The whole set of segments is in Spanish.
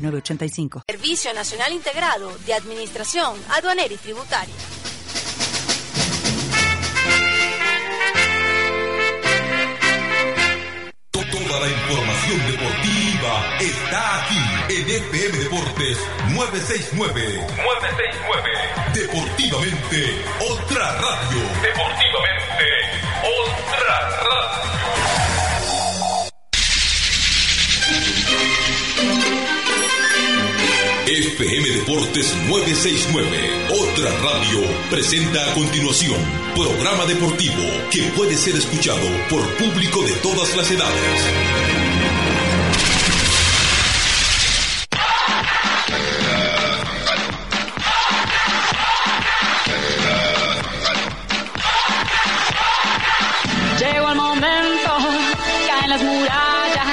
906985. Servicio Nacional Integrado de Administración Aduanera y Tributaria. Toda la información deportiva está aquí en FM Deportes 969. 969. Deportivamente, otra radio. Deportivamente, otra radio. FM Deportes 969, otra radio, presenta a continuación programa deportivo que puede ser escuchado por público de todas las edades. Las murallas,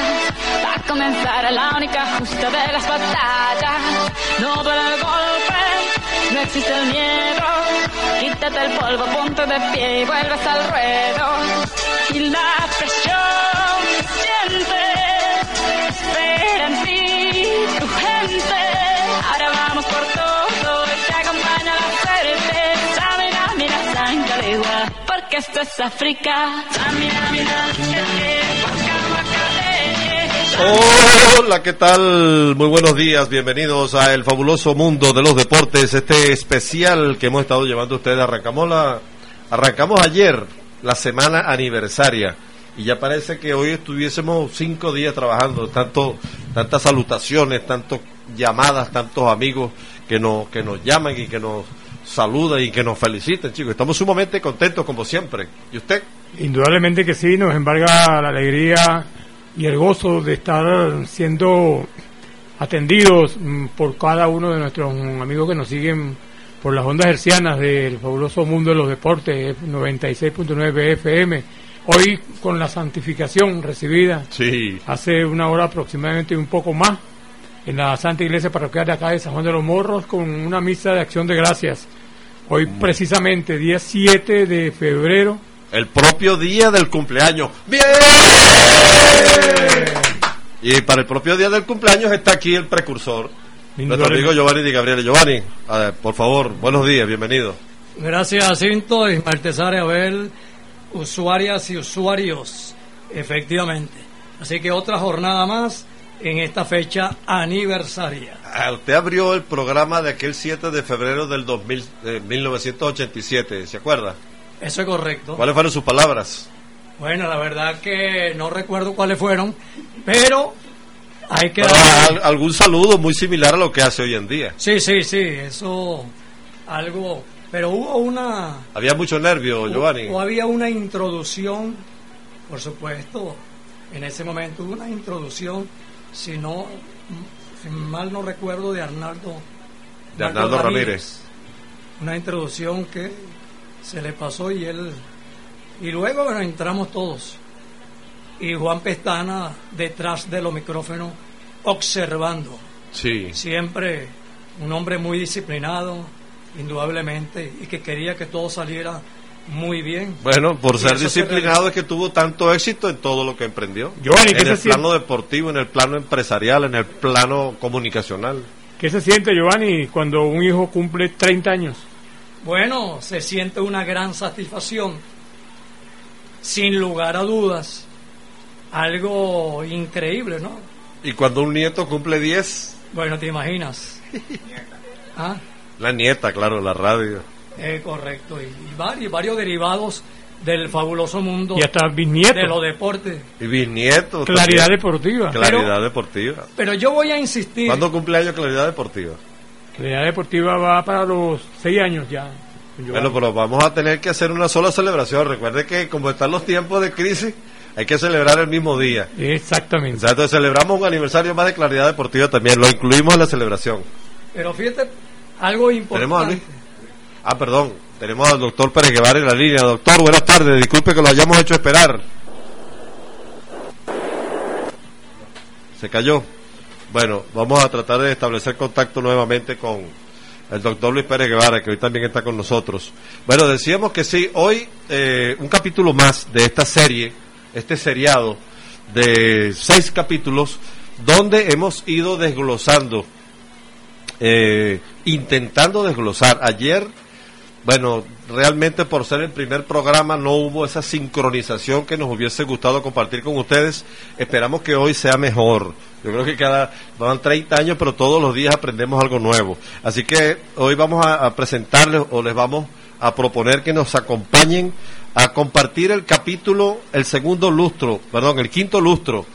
va a comenzar la única justa de las batallas. No duele el golpe, no existe el miedo, quítate el polvo, ponte de pie y vuelves al ruedo. Y la presión siente, espera en ti tu gente. Ahora vamos por todo, te acompaña la suerte. Samina, mira, sangre porque esto es África. Samina, mira, que Hola, ¿qué tal? Muy buenos días, bienvenidos a el fabuloso mundo de los deportes, este especial que hemos estado llevando a ustedes. Arrancamos, la, arrancamos ayer la semana aniversaria y ya parece que hoy estuviésemos cinco días trabajando, tanto, tantas salutaciones, tantas llamadas, tantos amigos que nos, que nos llaman y que nos saludan y que nos feliciten, chicos. Estamos sumamente contentos como siempre. ¿Y usted? Indudablemente que sí, nos embarga la alegría y el gozo de estar siendo atendidos mm, por cada uno de nuestros amigos que nos siguen por las ondas hercianas del fabuloso mundo de los deportes, 96.9 FM. Hoy con la santificación recibida Sí. hace una hora aproximadamente y un poco más en la Santa Iglesia Parroquial de acá de San Juan de los Morros con una misa de acción de gracias. Hoy precisamente, día 7 de febrero, El propio día del cumpleaños. ¡Bien! Y para el propio día del cumpleaños está aquí el precursor, nuestro amigo Giovanni Di Gabriele. Giovanni, a ver, por favor, buenos días, bienvenido. Gracias, Cinto, y Martesaria Abel, usuarias y usuarios, efectivamente. Así que otra jornada más en esta fecha aniversaria. Ah, Usted abrió el programa de aquel 7 de febrero del 2000, de 1987, ¿se acuerda? Eso es correcto. ¿Cuáles fueron sus palabras? Bueno, la verdad que no recuerdo cuáles fueron, pero hay que dar... al- algún saludo muy similar a lo que hace hoy en día. Sí, sí, sí, eso algo... Pero hubo una... Había mucho nervio, Giovanni. O había una introducción, por supuesto, en ese momento hubo una introducción, si no, si mal no recuerdo, de Arnaldo, De Arnaldo Ramírez. Una introducción que se le pasó y él... Y luego bueno, entramos todos. Y Juan Pestana detrás de los micrófonos observando. Sí. Siempre un hombre muy disciplinado, indudablemente, y que quería que todo saliera muy bien. Bueno, por Y ser se disciplinado es que tuvo tanto éxito en todo lo que emprendió. Giovanni, ¿qué en el siente? plano deportivo, en el plano empresarial, en el plano comunicacional. ¿qué se siente Giovanni cuando un hijo cumple 30 años? Bueno, se siente una gran satisfacción, sin lugar a dudas, algo increíble, ¿no? Y cuando un nieto cumple 10, Bueno, te imaginas. ¿Ah? la nieta, claro, la radio. Eh, correcto, y, y varios, varios derivados del fabuloso mundo Y hasta bisnieto. de los deportes. Y bisnieto. Claridad también. deportiva. Claridad deportiva. Pero yo voy a insistir. ¿Cuándo cumpleaños Claridad Deportiva? Claridad deportiva va para los 6 años ya. Bueno, pero vamos a tener que hacer una sola celebración. Recuerde que como están los tiempos de crisis, hay que celebrar el mismo día. Exactamente. Entonces celebramos un aniversario más de Claridad Deportiva también, lo incluimos en la celebración. Pero fíjate, algo ¿Tenemos a importante. Luis? Ah, perdón, tenemos al doctor Pérez Guevara en la línea. Doctor, buenas tardes, disculpe que lo hayamos hecho esperar. Se cayó. Bueno, vamos a tratar de establecer contacto nuevamente con el doctor Luis Pérez Guevara, que hoy también está con nosotros. Bueno, decíamos que sí, hoy eh, un capítulo más de esta serie, este seriado de seis capítulos, donde hemos ido desglosando, eh, intentando desglosar. Ayer, bueno, realmente por ser el primer programa no hubo esa sincronización que nos hubiese gustado compartir con ustedes. Esperamos que hoy sea mejor. Yo creo que cada van 30 años, pero todos los días aprendemos algo nuevo. Así que hoy vamos a, a presentarles o les vamos a proponer que nos acompañen a compartir el capítulo, el segundo lustro, perdón, el quinto lustro,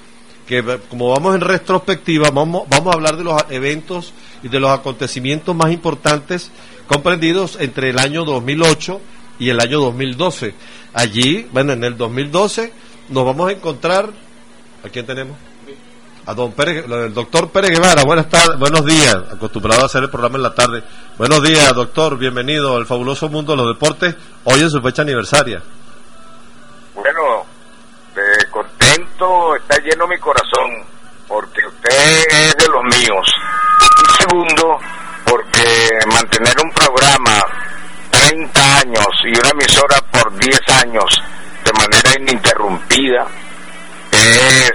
que como vamos en retrospectiva, vamos, vamos a hablar de los eventos y de los acontecimientos más importantes comprendidos entre el año 2008 y el año 2012. Allí, bueno, en el 2012 nos vamos a encontrar, ¿a quién tenemos? A don Pérez, el doctor Pérez Guevara, buenas tardes, buenos días, acostumbrado a hacer el programa en la tarde. Buenos días, doctor, bienvenido al fabuloso mundo de los deportes, hoy en su fecha aniversaria. Bueno, eh, contento, está lleno mi corazón, porque usted es de los míos. Y segundo, porque mantener un programa 30 años y una emisora por 10 años de manera ininterrumpida es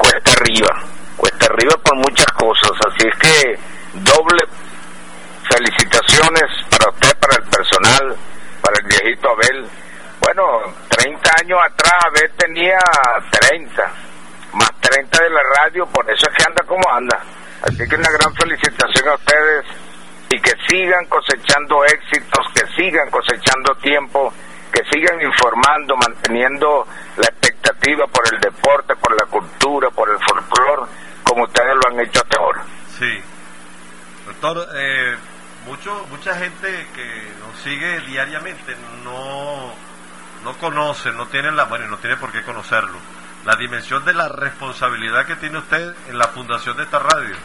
cuesta arriba, cuesta arriba por muchas cosas, así es que doble felicitaciones para usted, para el personal, para el viejito Abel. Bueno, 30 años atrás Abel tenía 30, más 30 de la radio, por eso es que anda como anda. Así que una gran felicitación a ustedes y que sigan cosechando éxitos, que sigan cosechando tiempo, que sigan informando, manteniendo la expectativa por el deporte, por la cultura, por el folclore, como ustedes lo han hecho hasta ahora. Sí. Doctor, eh, mucho, mucha gente que nos sigue diariamente no, no conoce, no tiene la, bueno, no tiene por qué conocerlo, la dimensión de la responsabilidad que tiene usted en la fundación de esta radio.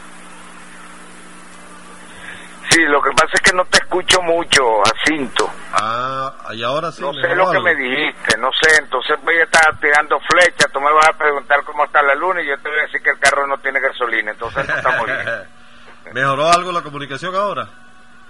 Sí, lo que pasa es que no te escucho mucho, Jacinto. Ah, y ahora sí. No sé lo que me dijiste, no sé, entonces voy a estar tirando flechas, tú me vas a preguntar cómo está la luna y yo te voy a decir que el carro no tiene gasolina, entonces no estamos bien. ¿Mejoró algo la comunicación ahora?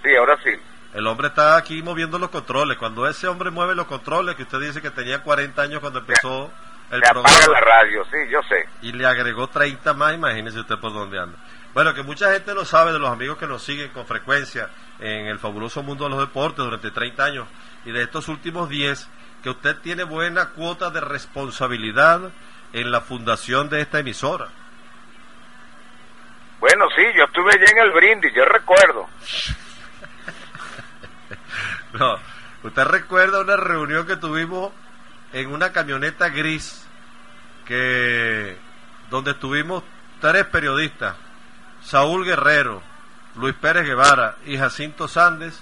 Sí, ahora sí. El hombre está aquí moviendo los controles. Cuando ese hombre mueve los controles, que usted dice que tenía 40 años cuando empezó el Se apaga programa. la radio, sí, yo sé. y le agregó 30 más, imagínese usted por dónde anda. Bueno, que mucha gente lo sabe de los amigos que nos siguen con frecuencia en el fabuloso mundo de los deportes durante 30 años y de estos últimos 10, que usted tiene buena cuota de responsabilidad en la fundación de esta emisora. Bueno, sí, yo estuve allá en el brindis, yo recuerdo. No, usted recuerda una reunión que tuvimos en una camioneta gris que donde estuvimos tres periodistas, Saúl Guerrero, Luis Pérez Guevara y Jacinto Sández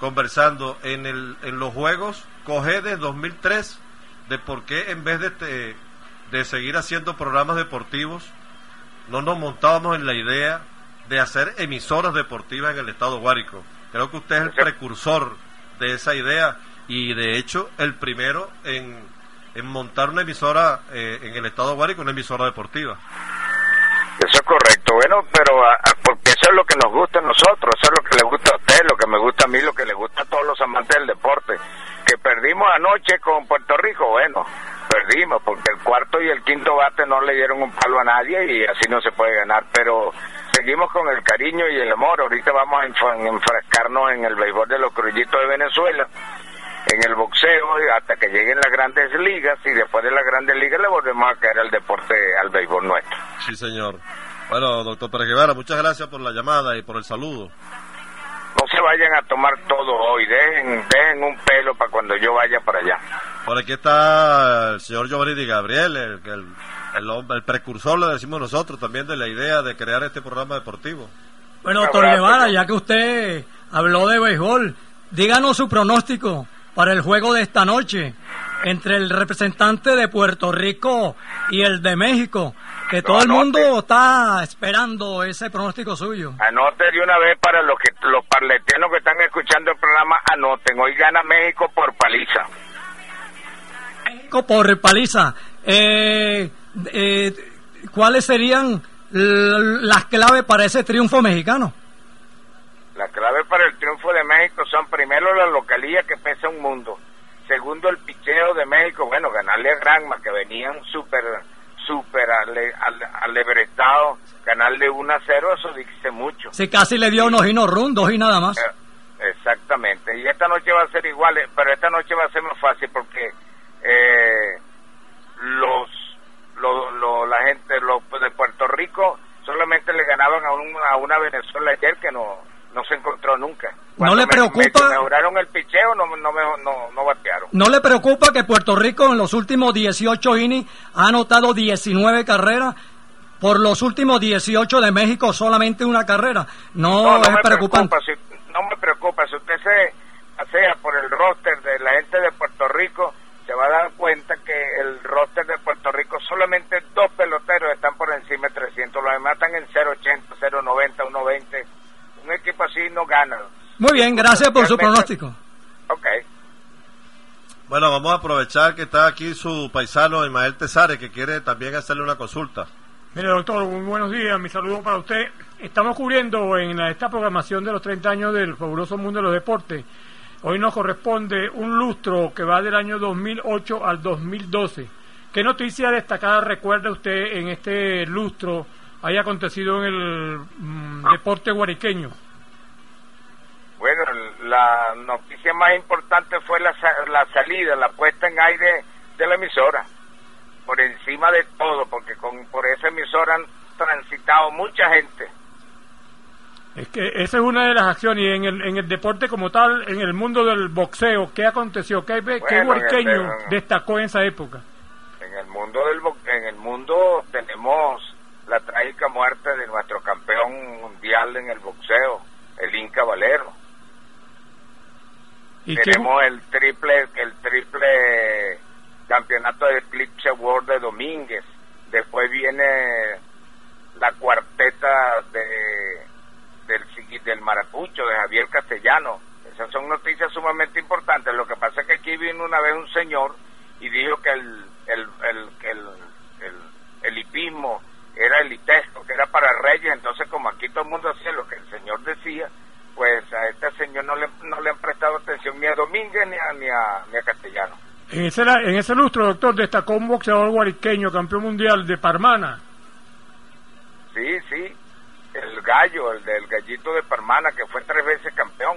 conversando en el en los juegos Cogedes 2003 de por qué en vez de te- de seguir haciendo programas deportivos no nos montábamos en la idea de hacer emisoras deportivas en el estado Guárico. Creo que usted es el precursor de esa idea y de hecho el primero en, en montar una emisora eh, en el estado Guárico, una emisora deportiva. Eso es correcto, bueno, pero a- a- porque eso es lo que nos gusta a nosotros, eso es lo que le gusta a usted, lo que me gusta a mí, lo que le gusta a todos los amantes del deporte. Que perdimos anoche con Puerto Rico, bueno, perdimos porque el cuarto y el quinto bate no le dieron un palo a nadie y así no se puede ganar, pero seguimos con el cariño y el amor. Ahorita vamos a enf- enfrascarnos en el béisbol de los crullitos de Venezuela en el boxeo hasta que lleguen las grandes ligas y después de las grandes ligas le volvemos a caer al deporte, al béisbol nuestro. Sí, señor. Bueno, doctor Pérez Guevara, muchas gracias por la llamada y por el saludo. No se vayan a tomar todo hoy, dejen, dejen un pelo para cuando yo vaya para allá. Por aquí está el señor Giovanni Gabriel, el, el, el hombre- el precursor, le decimos nosotros, también de la idea de crear este programa deportivo. Bueno, doctor Guevara, ya que usted habló de béisbol, díganos su pronóstico para el juego de esta noche entre el representante de Puerto Rico y el de México, que todo el mundo está esperando ese pronóstico suyo. Anote de una vez para los que los parletenos que están escuchando el programa, anoten, hoy gana México por paliza. México por paliza. Eh, eh, ¿Cuáles serían las claves para ese triunfo mexicano? La clave para el triunfo de México son primero la localía que pesa un mundo, segundo el picheo de México, bueno, ganarle a Granma que venían súper súper ale, alebrestado, ganarle 1 a 0, eso dice mucho. Sí, casi le dio unos no run, dos y nada más. Eh, exactamente, y esta noche va a ser igual, eh, pero esta noche va a ser más fácil porque eh, los, lo, la gente los de Puerto Rico solamente le ganaban a, un, a una Venezuela ayer que no no se encontró nunca. ¿No le preocupa? mejoraron el picheo, no, no, no, no batearon. ¿No le preocupa que Puerto Rico en los últimos 18 innings ha anotado 19 carreras? Por los últimos 18 de México solamente una carrera. No, es preocupante. no me preocupa. Si usted se sea por el roster de la gente de Puerto Rico, se va a dar cuenta que el roster de Puerto Rico solamente dos peloteros están por encima de 300. Los demás están en 0.80, 0.90, 1.20 un equipo así no gana. Muy bien, gracias por su pronóstico. Ok. Bueno, vamos a aprovechar que está aquí su paisano Ismael Tesares, que quiere también hacerle una consulta. Mire, doctor, muy buenos días, mi saludo para usted. Estamos cubriendo en esta programación de los 30 años del fabuloso mundo de los deportes. Hoy nos corresponde un lustro que va del año 2008 al 2012. ¿Qué noticia destacada recuerda usted en este lustro haya acontecido en el mm, deporte guariqueño? Bueno, la noticia más importante fue la, la salida, la puesta en aire de la emisora, por encima de todo, porque con por esa emisora han transitado mucha gente. Es que esa es una de las acciones. Y en el, en el deporte como tal, en el mundo del boxeo, ¿qué aconteció? ¿Qué, guariqueño destacó en esa época? En el mundo del en el mundo tenemos la trágica muerte de nuestro campeón mundial en el boxeo, el Inca Valero. ¿Y Tenemos el triple, el triple campeonato de Eclipse World de Domínguez. Después viene la cuarteta de del, Maracucho, de Javier Castellano. Esas son noticias sumamente importantes. Lo que pasa es que aquí vino una vez un señor y dijo que el, el, el, el, hipismo era elitesco, que era para reyes, entonces como aquí todo el mundo hacía lo que el señor decía, pues a este señor no le, no le han prestado atención ni a Domínguez ni a, ni a, ni a Castellano. En ese, en ese lustro, doctor, destacó un boxeador guariqueño, campeón mundial de Parmana. Sí, sí, gallo, el del gallito de Parmana, que fue tres veces campeón.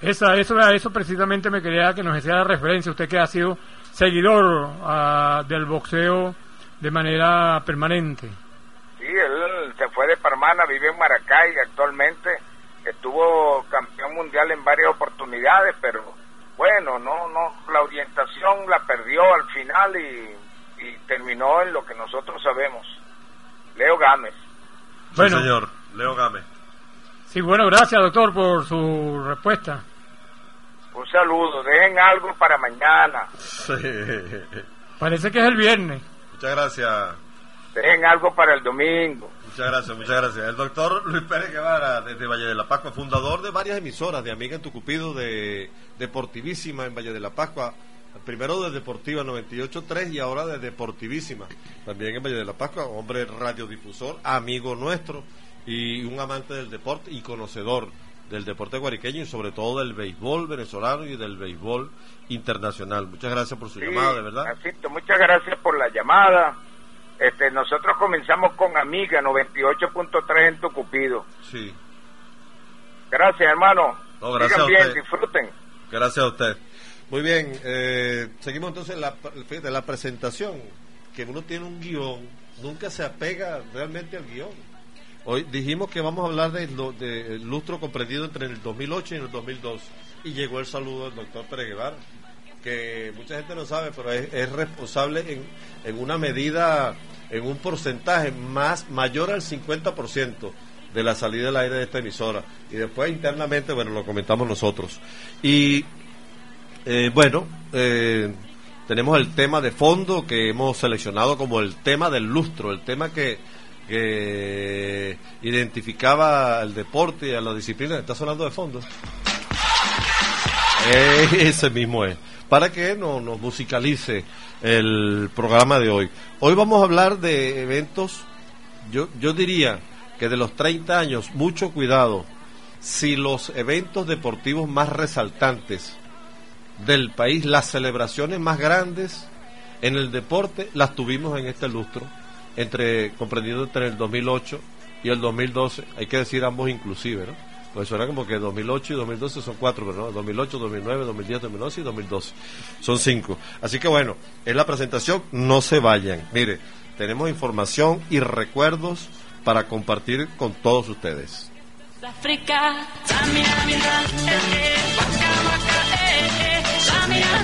Esa, eso, eso precisamente me quería que nos hiciera referencia, usted que ha sido seguidor uh, del boxeo de manera permanente. Sí, él se fue de Parmana, vive en Maracay actualmente, estuvo campeón mundial en varias oportunidades, pero bueno, no, no, la orientación la perdió al final y, terminó en lo que nosotros sabemos. Leo Gámez. Bueno, señor, Leo Gámez. Sí, bueno, gracias doctor por su respuesta. Un saludo, dejen algo para mañana. Parece que es el viernes. Muchas gracias. Dejen algo para el domingo. Muchas gracias, muchas gracias. El doctor Luis Pérez Guevara, desde Valle de la Pascua, fundador de varias emisoras de Amiga en Tucupido, de Deportivísima en Valle de la Pascua, primero de Deportiva 98.3 y ahora de Deportivísima, también en Valle de la Pascua, hombre radiodifusor, amigo nuestro y un amante del deporte y conocedor del deporte guariqueño y sobre todo del béisbol venezolano y del béisbol internacional. Muchas gracias por su llamada, de verdad. muchas gracias por la llamada. Este, nosotros comenzamos con Amiga 98.3 en Tucupido. Sí. Gracias, hermano. No, gracias bien, disfruten. Gracias a usted. Muy bien, eh, seguimos entonces la, de la presentación, que uno tiene un guion, nunca se apega realmente al guion Hoy dijimos que vamos a hablar del de, lustro comprendido entre el 2008 y el 2002. Y llegó el saludo del doctor Pérez Guevara, que mucha gente no sabe, pero es, responsable en, en, una medida, en un porcentaje más mayor al 50% de la salida del aire de esta emisora. Y después internamente, bueno, lo comentamos nosotros. Y Eh, bueno, eh, tenemos el tema de fondo que hemos seleccionado como el tema del lustro, el tema que, que identificaba al deporte y a la disciplina. ¿Está sonando de fondo? Eh, ese mismo es. Para que no, nos musicalice el programa de hoy. Hoy vamos a hablar de eventos, yo, yo diría que de los 30 años, mucho cuidado, si los eventos deportivos más resaltantes del país, las celebraciones más grandes en el deporte, las tuvimos en este lustro, entre comprendido entre el 2008 y el 2012, hay que decir ambos inclusive, ¿no? Pues suena como que 2008 y 2012 son cuatro, no, 2008, 2009, 2010, 2011 y 2012. Son cinco. Así que bueno, en la presentación no se vayan. Mire, tenemos información y recuerdos para compartir con todos ustedes. África,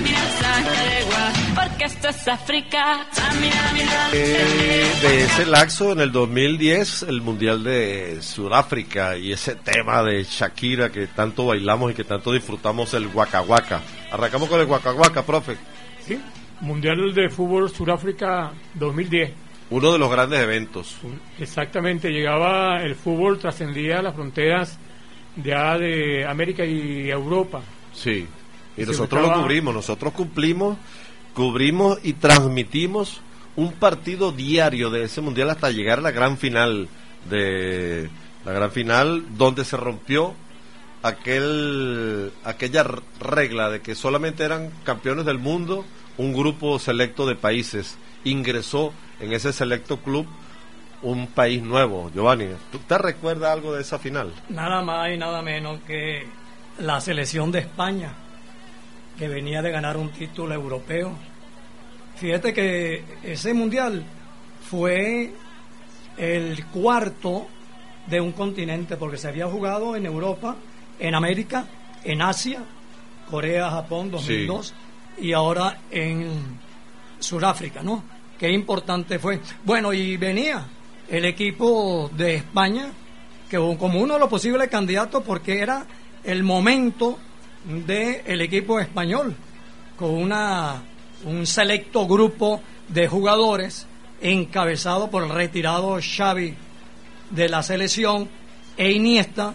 Mira, Sacaregua, porque esto es África, mira, Eh, de ese laxo en el 2010, el Mundial de Sudáfrica y ese tema de Shakira que tanto bailamos y que tanto disfrutamos, el Waka Waka. Arrancamos con el Waka Waka, profe. ¿sí? Mundial de Fútbol Sudáfrica 2010. Uno de los grandes eventos. Exactamente, llegaba el fútbol, trascendía las fronteras ya de América y Europa. Sí. Y nosotros lo cubrimos, nosotros cumplimos, cubrimos y transmitimos un partido diario de ese mundial hasta llegar a la gran final de la gran final donde se rompió aquel aquella regla de que solamente eran campeones del mundo un grupo selecto de países. Ingresó en ese selecto club un país nuevo. Giovanni ¿tú te recuerdas algo de esa final? Nada más y nada menos que la selección de España, que venía de ganar un título europeo. Fíjate que ese mundial fue el cuarto de un continente, porque se había jugado en Europa, en América, en Asia, Corea, Japón 2002, y ahora en Sudáfrica, ¿no? Qué importante fue. Bueno, y venía el equipo de España que como uno de los posibles candidatos porque era el momento del equipo español con una un selecto grupo de jugadores encabezado por el retirado Xavi de la selección e Iniesta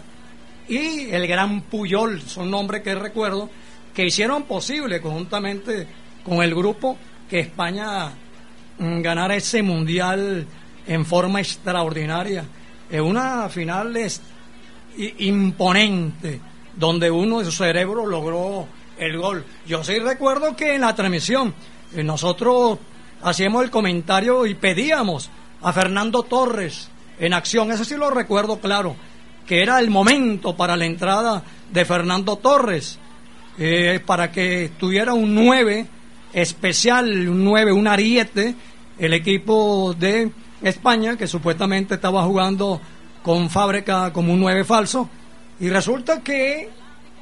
y el gran Puyol, son nombres que recuerdo, que hicieron posible conjuntamente con el grupo que España mm, ganara ese mundial en forma extraordinaria. En una final es- imponente, donde uno de su cerebro logró el gol. Yo sí recuerdo que en la transmisión eh, nosotros hacíamos el comentario y pedíamos a Fernando Torres en acción, eso sí lo recuerdo claro, que era el momento para la entrada de Fernando Torres, eh, para que tuviera un 9 especial, un 9, un ariete, el equipo de España, que supuestamente estaba jugando con fábrica como un 9 falso, y resulta que,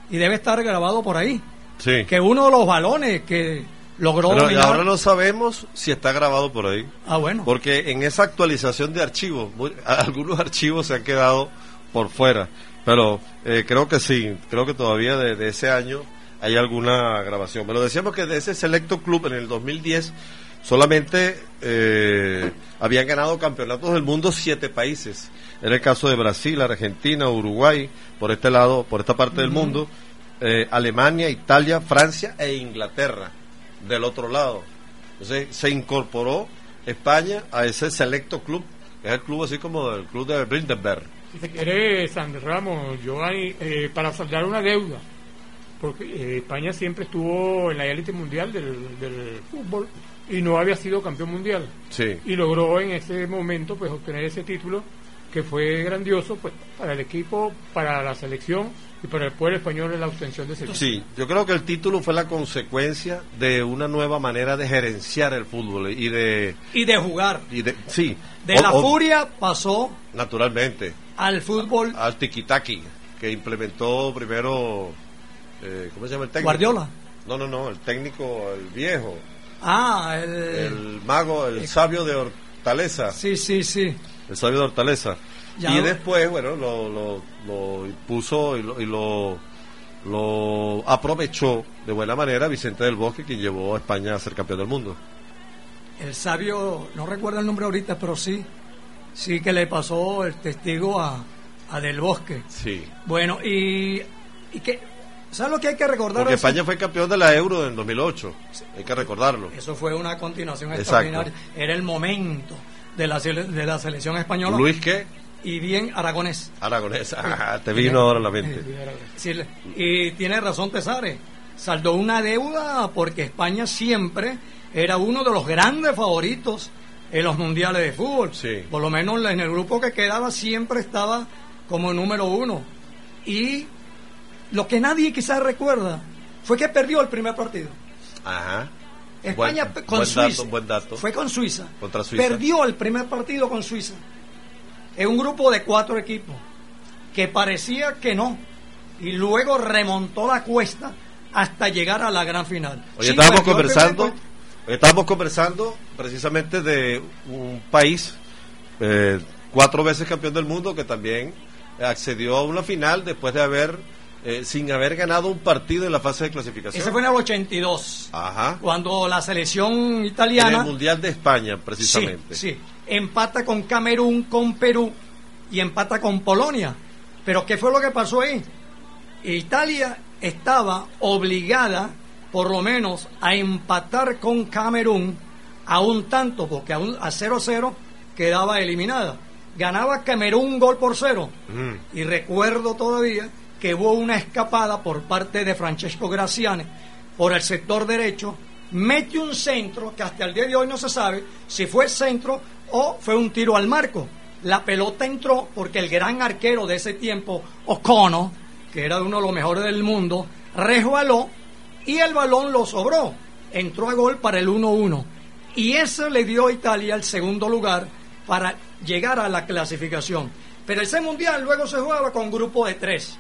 y debe estar grabado por ahí, Sí. que uno de los balones que logró Pero dominar- ahora no sabemos si está grabado por ahí. Ah, bueno. Porque en esa actualización de archivos, muy- algunos archivos se han quedado por fuera. Pero eh, creo que sí, creo que todavía de, de ese año hay alguna grabación. Pero decíamos que de ese selecto club en el 2010 solamente eh, habían ganado campeonatos del mundo siete países. Era el caso de Brasil, Argentina, Uruguay, por este lado, por esta parte del mundo, eh, Alemania, Italia, Francia e Inglaterra del otro lado. Entonces se incorporó España a ese selecto club, que es el club así como el club de Brindenberg. Si se quiere, San Ramos, Giovanni, eh, para saldar una deuda, porque eh, España siempre estuvo en la élite mundial del, del fútbol y no había sido campeón mundial. Sí. Y logró en ese momento pues obtener ese título que fue grandioso pues para el equipo, para la selección y para el pueblo español en la obtención de ese título. Sí, yo creo que el título fue la consecuencia de una nueva manera de gerenciar el fútbol y de, y de jugar. y de sí, De o- la o- furia pasó naturalmente al fútbol al tiki-taki que implementó primero eh, ¿cómo se llama el técnico? Guardiola. No, no, no, el técnico, el viejo, Ah, el, el mago, el sabio de Hortaleza. sí, sí, sí. el sabio de Hortaleza. Ya. Y después, bueno, lo, lo, lo impuso y lo, y lo, lo aprovechó de buena manera Vicente del Bosque, quien llevó a España a ser campeón del mundo. El sabio, no recuerdo el nombre ahorita, pero sí, sí que le pasó el testigo a, a Del Bosque. Sí. Bueno, y, y que, ¿sabes lo que hay que recordar? Porque España fue campeón de la Euro en 2008. Hay que recordarlo. Eso fue una continuación Exacto. extraordinaria. Era el momento de la, sele- de la selección española. Luis, ¿qué? Y bien aragonés. Aragonés. Ah, te vino ahora la mente. Sí, y tiene razón Tesare. Saldó una deuda porque España siempre era uno de los grandes favoritos en los mundiales de fútbol. Sí. Por lo menos en el grupo que quedaba siempre estaba como número uno. Y lo que nadie quizás recuerda fue que perdió el primer partido. Ajá. España Buen- con buen Suiza. dato, buen dato. Fue con Suiza. Contra Suiza. Perdió el primer partido con Suiza. Es un grupo de cuatro equipos que parecía que no. Y luego remontó la cuesta hasta llegar a la gran final. Hoy estábamos conversando, primer hoy estábamos conversando precisamente de un país eh, cuatro veces campeón del mundo que también accedió a una final después de haber eh, sin haber ganado un partido en la fase de clasificación. Ese fue en el 82, Ajá. cuando la selección En italiana el mundial de España, precisamente. Sí, sí. Empata con Camerún, con Perú y empata con Polonia. Pero ¿qué fue lo que pasó ahí? Italia estaba obligada, por lo menos, a empatar con Camerún a un tanto, porque a, un- a 0-0 quedaba eliminada. Ganaba Camerún un gol por cero. Mm. Y recuerdo todavía que hubo una escapada por parte de Francesco Graziani por el sector derecho, mete un centro que hasta el día de hoy no se sabe si fue centro o fue un tiro al marco. La pelota entró porque el gran arquero de ese tiempo, Ocono, que era uno de los mejores del mundo, resbaló y el balón lo sobró. Entró a gol para el 1-1. Y eso le dio a Italia el segundo lugar para llegar a la clasificación. Pero ese mundial luego se jugaba con grupo de tres.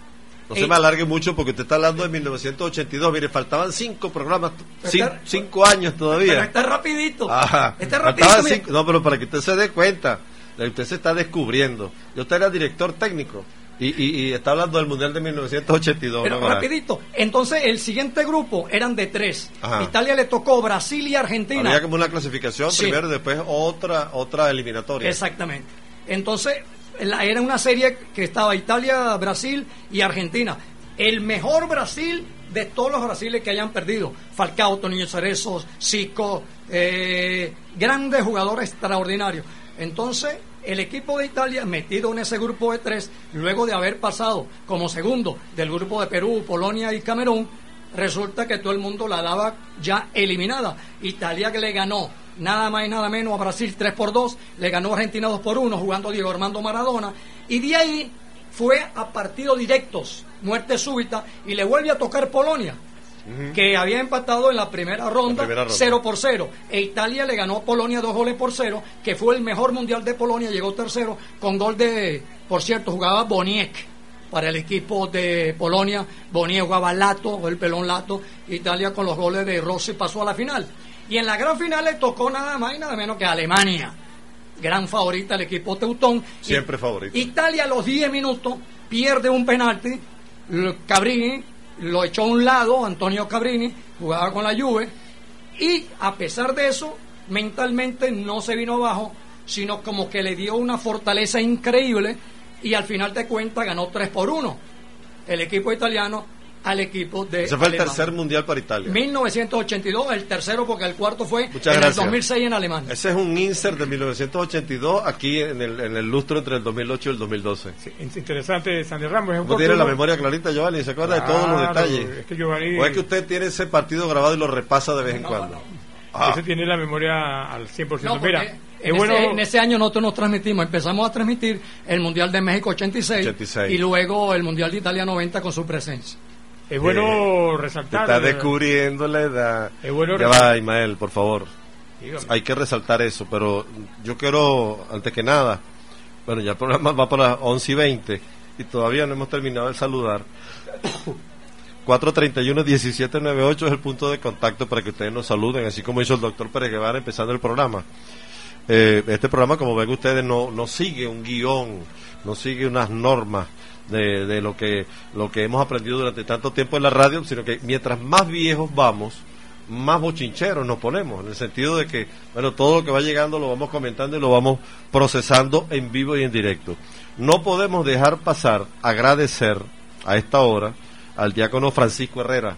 No Eh, se me alargue mucho porque usted está hablando de 1982. Mire, faltaban cinco programas, Pero cin- está- cinco años Pero todavía. está rapidito. Ajá. Está rapidito. cinco- no, pero para que usted se dé cuenta, usted se está descubriendo. Yo usted era director técnico y, y- y está hablando del Mundial de 1982. Pero ¿no? rapidito. Entonces el siguiente grupo eran de tres. Ajá. Italia le tocó Brasil y Argentina. Había como una clasificación Sí. primero y después otra otra eliminatoria. Exactamente. Entonces, era una serie que estaba Italia, Brasil y Argentina. El mejor Brasil de todos los Brasiles que hayan perdido. Falcao, Toninho Cerezo, Zico, eh, grandes jugadores extraordinarios. Entonces, el equipo de Italia, metido en ese grupo de tres, luego de haber pasado como segundo del grupo de Perú, Polonia y Camerún, resulta que todo el mundo la daba ya eliminada. Italia que le ganó nada más y nada menos a Brasil 3 por 2, le ganó a Argentina 2 por 1 jugando Diego Armando Maradona y de ahí fue a partidos directos, muerte súbita y le vuelve a tocar Polonia. Que había empatado en la primera ronda, primera ronda. 0 por 0. E Italia le ganó a Polonia dos goles por 0, que fue el mejor mundial de Polonia, llegó tercero con gol de, por cierto, jugaba Boniek para el equipo de Polonia. Boniek jugaba Lato, el pelón Lato. Italia con los goles de Rossi pasó a la final. Y en la gran final le tocó nada más y nada menos que Alemania. Gran favorita el equipo teutón. Siempre favorito. Italia a los 10 minutos pierde un penalti. Cabrini lo echó a un lado, Antonio Cabrini, jugaba con la Juve. Y a pesar de eso, mentalmente no se vino abajo, sino como que le dio una fortaleza increíble y al final de cuentas ganó 3 por 1 el equipo italiano al equipo de Ese fue el Alemania. tercer mundial para Italia. 1982, el tercero porque el cuarto fue Muchas en gracias. el 2006 en Alemania. Ese es un insert de 1982 aquí en el, en el lustro entre el 2008 y el 2012. Es interesante, Sandy Ramos. Es un ¿Cómo tiene la memoria clarita, Giovanni? ¿Se acuerda de todos los Claro, detalles? Es que Giovanni ¿O es que usted tiene ese partido grabado y lo repasa de vez en No, cuando? no. Ah, ese tiene la memoria al 100%. No, Mira, en, es bueno. ese, en ese año nosotros nos transmitimos, empezamos a transmitir el Mundial de México 86, 86. y luego el Mundial de Italia 90 con su presencia. Es bueno te resaltar. está eh, descubriendo la edad. Es bueno ya va, Ismael, por favor. dígame. Hay que resaltar eso, pero yo quiero, antes que nada, bueno, ya el programa va para las 11 y 20 y todavía no hemos terminado de saludar. 431-1798 es el punto de contacto para que ustedes nos saluden, así como hizo el doctor Pérez Guevara empezando el programa. Eh, este programa, como ven ustedes, no, no sigue un guion, no sigue unas normas de, de lo que lo que hemos aprendido durante tanto tiempo en la radio, sino que mientras más viejos vamos, más bochincheros nos ponemos, en el sentido de que, bueno, todo lo que va llegando lo vamos comentando y lo vamos procesando en vivo y en directo. No podemos dejar pasar, agradecer a esta hora al diácono Francisco Herrera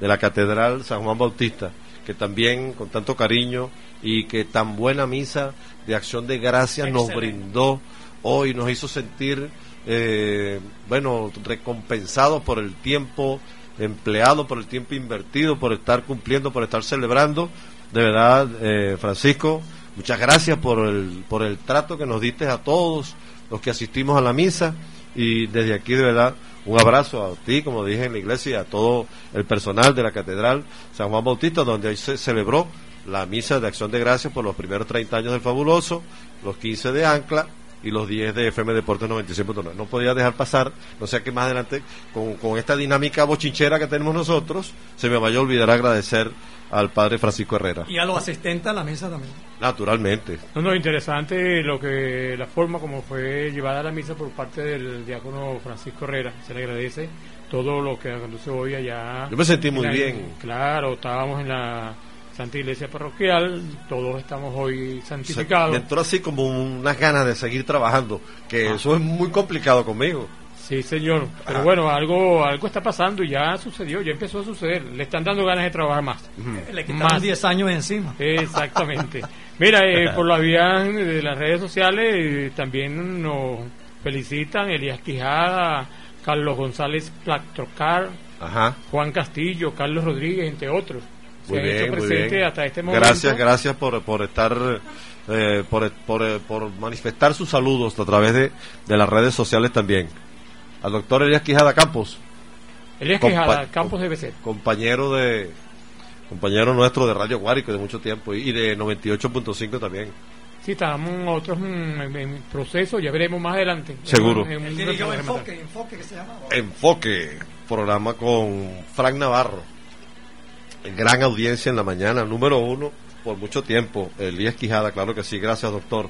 de la Catedral San Juan Bautista, que también con tanto cariño y que tan buena misa de acción de gracias nos brindó hoy, nos hizo sentir, eh, bueno, recompensados por el tiempo empleado, por el tiempo invertido, por estar cumpliendo, por estar celebrando. De verdad, eh, Francisco, muchas gracias por el, por el trato que nos diste a todos los que asistimos a la misa y desde aquí de verdad un abrazo a ti, como dije en la iglesia, y a todo el personal de la Catedral San Juan Bautista, donde hoy se celebró la misa de acción de gracias por los primeros 30 años del Fabuloso, los 15 de Ancla y los 10 de FM Deportes 96.9. No podía dejar pasar, no sé que más adelante, con, con esta dinámica bochinchera que tenemos nosotros, se me vaya a olvidar agradecer al padre Francisco Herrera. Y a los asistentes a la misa también. Naturalmente. No, no, interesante lo que la forma como fue llevada la misa por parte del diácono Francisco Herrera. Se le agradece todo lo que conduce hoy allá. Yo me sentí muy la- bien. Claro, estábamos en la Santa Iglesia Parroquial, todos estamos hoy Se- santificados. me entró así como unas ganas de seguir trabajando, que Ah. eso es muy complicado conmigo. Sí, señor. Pero Ah. bueno, algo algo está pasando y ya sucedió, ya empezó a suceder. Le están dando ganas de trabajar más. Le quitaron Más. 10 años encima. Exactamente. Mira, eh, por la vía de las redes sociales eh, también nos felicitan Elías Quijada, Carlos González Plactrocar, Ajá. Juan Castillo, Carlos Rodríguez, entre otros. Se Muy han bien, hecho muy presentes bien. hasta este momento. Gracias, gracias por, por estar, eh, por, por, por manifestar sus saludos a través de, de las redes sociales también. Al doctor Elías Quijada Campos, Elías Quijada, Campos debe ser. compañero de compañero nuestro de Radio Guárico de mucho tiempo y de 98.5 también. Sí, estamos otros en, en proceso, ya veremos más adelante. Seguro. En en Enfoque, Enfoque que se llama. Enfoque, programa con Frank Navarro. Gran audiencia en la mañana, número uno por mucho tiempo. Elías Quijada, claro que sí, gracias doctor.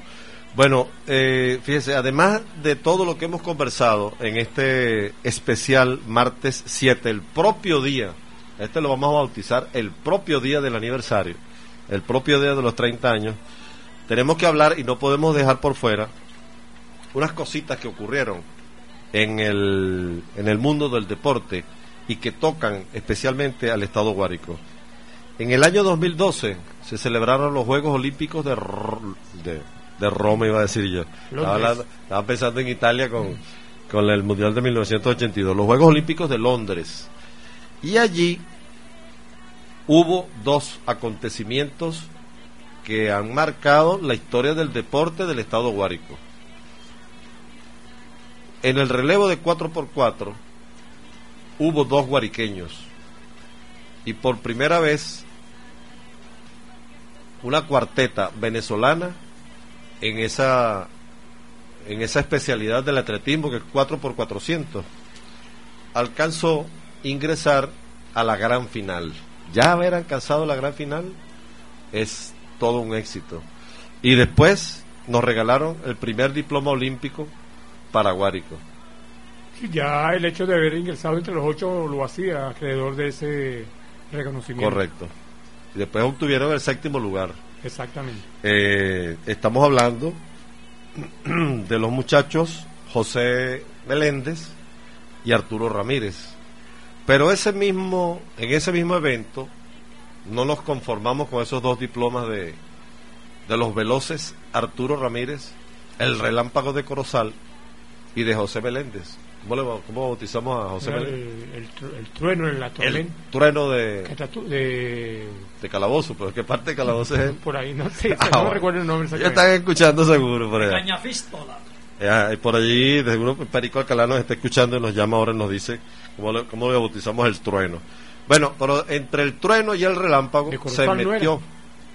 Bueno, eh, fíjese, además de todo lo que hemos conversado en este especial martes 7, el propio día, este lo vamos a bautizar el propio día del aniversario, el propio día de los 30 años, tenemos que hablar y no podemos dejar por fuera unas cositas que ocurrieron en el, en el mundo del deporte y que tocan especialmente al Estado Guárico. En el año 2012 se celebraron los Juegos Olímpicos de, de, de Roma, iba a decir yo. Estaba pensando en Italia con, con el Mundial de 1982, los Juegos Olímpicos de Londres. Y allí hubo dos acontecimientos que han marcado la historia del deporte del Estado Guárico. En el relevo de 4x4 hubo dos guariqueños y por primera vez una cuarteta venezolana en esa en esa especialidad del atletismo que es 4x400 alcanzó ingresar a la gran final. Ya haber alcanzado la gran final es todo un éxito. Y después nos regalaron el primer diploma olímpico para Guárico. Sí, ya el hecho de haber ingresado entre los ocho lo hacía alrededor de ese reconocimiento. Correcto. Y después obtuvieron el séptimo lugar. Exactamente. Eh, estamos hablando de los muchachos José Meléndez y Arturo Ramírez. Pero ese mismo, en ese mismo evento, no nos conformamos con esos dos diplomas de, de los veloces Arturo Ramírez, el relámpago de Corozal y de José Meléndez. ¿Cómo, le, cómo bautizamos a José el, el tru- el trueno en la El tormenta. trueno de, de, de Calabozo, pero ¿qué parte de Calabozo es él? por ahí, no sé, Ah, no bueno. recuerdo el nombre Ya están escuchando seguro por allá. Cañafístola. Eh, por allí, de seguro Perico Alcalá nos está escuchando y nos llama ahora y nos dice cómo le, cómo le bautizamos el trueno. Bueno, pero entre el trueno y el relámpago ¿De se metió.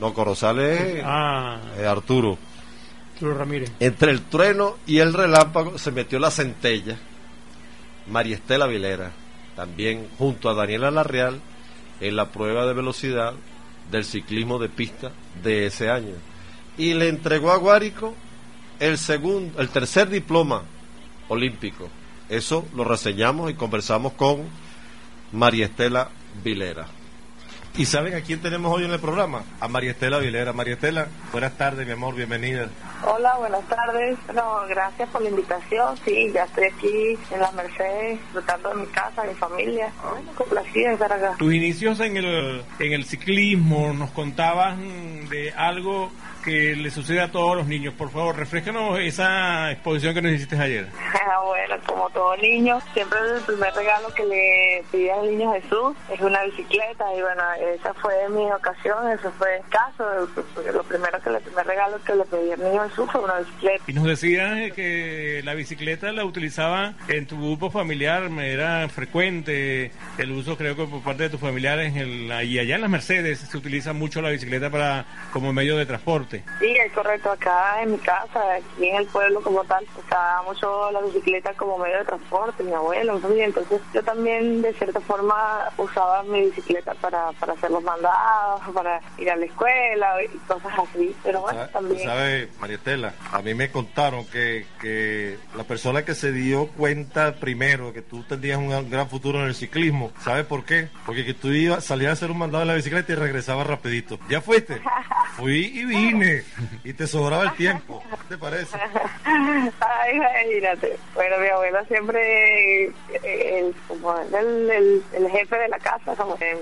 No, Corozal es Ah, eh, Arturo. Arturo Ramírez. Entre el trueno y el relámpago se metió la centella, María Estela Vilera, también junto a Daniela Larreal en la prueba de velocidad del ciclismo de pista de ese año. Y le entregó a Guárico el segundo, el tercer diploma olímpico Eso lo reseñamos y conversamos con María Estela Vilera. ¿Y saben a quién tenemos hoy en el programa? A María Estela Vilera. María Estela, buenas tardes, mi amor, bienvenida. Hola, buenas tardes. No, gracias por la invitación. Sí, ya estoy aquí en la Mercedes, disfrutando de mi casa, de mi familia. Bueno, complacida de estar acá. Tus inicios en el, en el ciclismo, nos contabas de algo que le sucede a todos los niños. Por favor, refrescanos esa exposición que nos hiciste ayer. como todo niño, siempre el primer regalo que le pedí al niño Jesús es una bicicleta y bueno, esa fue mi ocasión, eso fue el caso. Lo primero que el primer regalo que le pedí al niño Jesús fue una bicicleta. Y nos decías que la bicicleta la utilizaba en tu grupo familiar, era frecuente el uso, creo que por parte de tus familiares, en el, y allá en las Mercedes se utiliza mucho la bicicleta para como medio de transporte. Sí, es correcto. Acá en mi casa, aquí en el pueblo como tal, usaba mucho la bicicleta como medio de transporte, mi abuelo, entonces yo también de cierta forma usaba mi bicicleta para, para hacer los mandados, para ir a la escuela y cosas así. Pero bueno, también... ¿Sabe, Marietela? A mí me contaron que, que la persona que se dio cuenta primero que tú tenías un gran futuro en el ciclismo, ¿sabe por qué? Porque que tú ibas, salías a hacer un mandado en la bicicleta y regresabas rapidito. ¿Ya fuiste? Fui y vine y te sobraba el tiempo. ¿Qué te parece? Ay, imagínate. Bueno, mi abuelo siempre, el, como el, el, jefe de la casa, como el,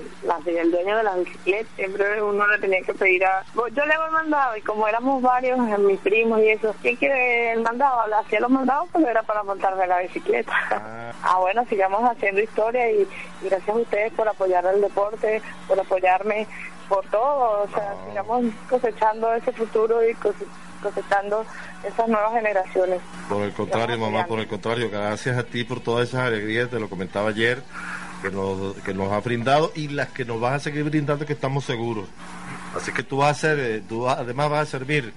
el dueño de la bicicleta, siempre uno le tenía que pedir a... Yo le el mandado y como éramos varios, mis primos y eso, ¿quién quiere el mandado? Hacía los mandados, pero era para montarme la bicicleta. Ah, ah bueno, sigamos haciendo historia y, gracias a ustedes por apoyar el deporte, por apoyarme por todo, o sea, sigamos cosechando ese futuro y cosechando esas nuevas generaciones. Por el contrario, mamá, por el contrario, gracias a ti por todas esas alegrías, te lo comentaba ayer, que nos, que nos ha brindado y las que nos vas a seguir brindando que estamos seguros. Así que tú vas a ser, eh, tú además vas a servir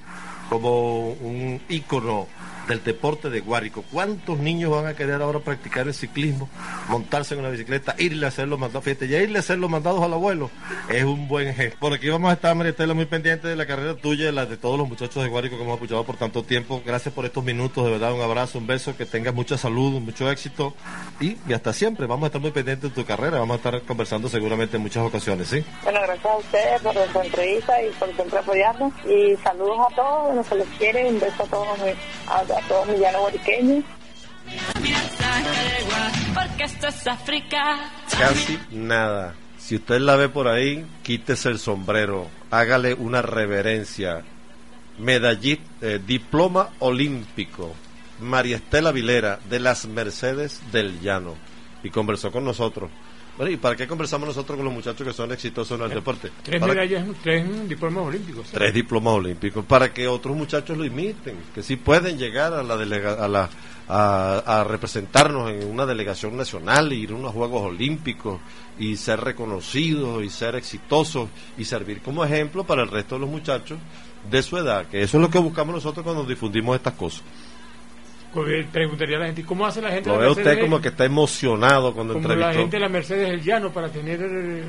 como un ícono del deporte de Guárico. ¿Cuántos niños van a querer ahora practicar el ciclismo, montarse en una bicicleta, irle a hacer los mandados? Fíjate, ya irle a hacer los mandados al abuelo es un buen ejemplo. Por aquí vamos a estar, María Estela, muy pendiente de la carrera tuya y la de todos los muchachos de Guárico que hemos escuchado por tanto tiempo. Gracias por estos minutos, de verdad, un abrazo, un beso, que tengas mucha salud, mucho éxito y, hasta siempre. Vamos a estar muy pendientes de tu carrera, vamos a estar conversando seguramente en muchas ocasiones, ¿sí? Bueno, gracias a ustedes por su entrevista y por siempre apoyarnos y saludos a todos, no se les quiere, un beso a todos, a, a todos mis llanos porque esto es África. Casi nada. Si usted la ve por ahí, quítese el sombrero, hágale una reverencia. Medallista, eh, diploma olímpico, María Estela Vilera, de las Mercedes del Llano, y conversó con nosotros. ¿Y para qué conversamos nosotros con los muchachos que son exitosos en el deporte? Tres medallas, tres diplomas olímpicos. Tres diplomas olímpicos, para que otros muchachos lo imiten, que sí pueden llegar a la, a la a, representarnos en una delegación nacional, ir a unos Juegos Olímpicos y ser reconocidos y ser exitosos y servir como ejemplo para el resto de los muchachos de su edad, que eso es lo que buscamos nosotros cuando difundimos estas cosas. Preguntaría a la gente, ¿cómo hace la gente? Lo ve usted como que está emocionado cuando como entrevistó. la gente de la Mercedes del Llano para tener...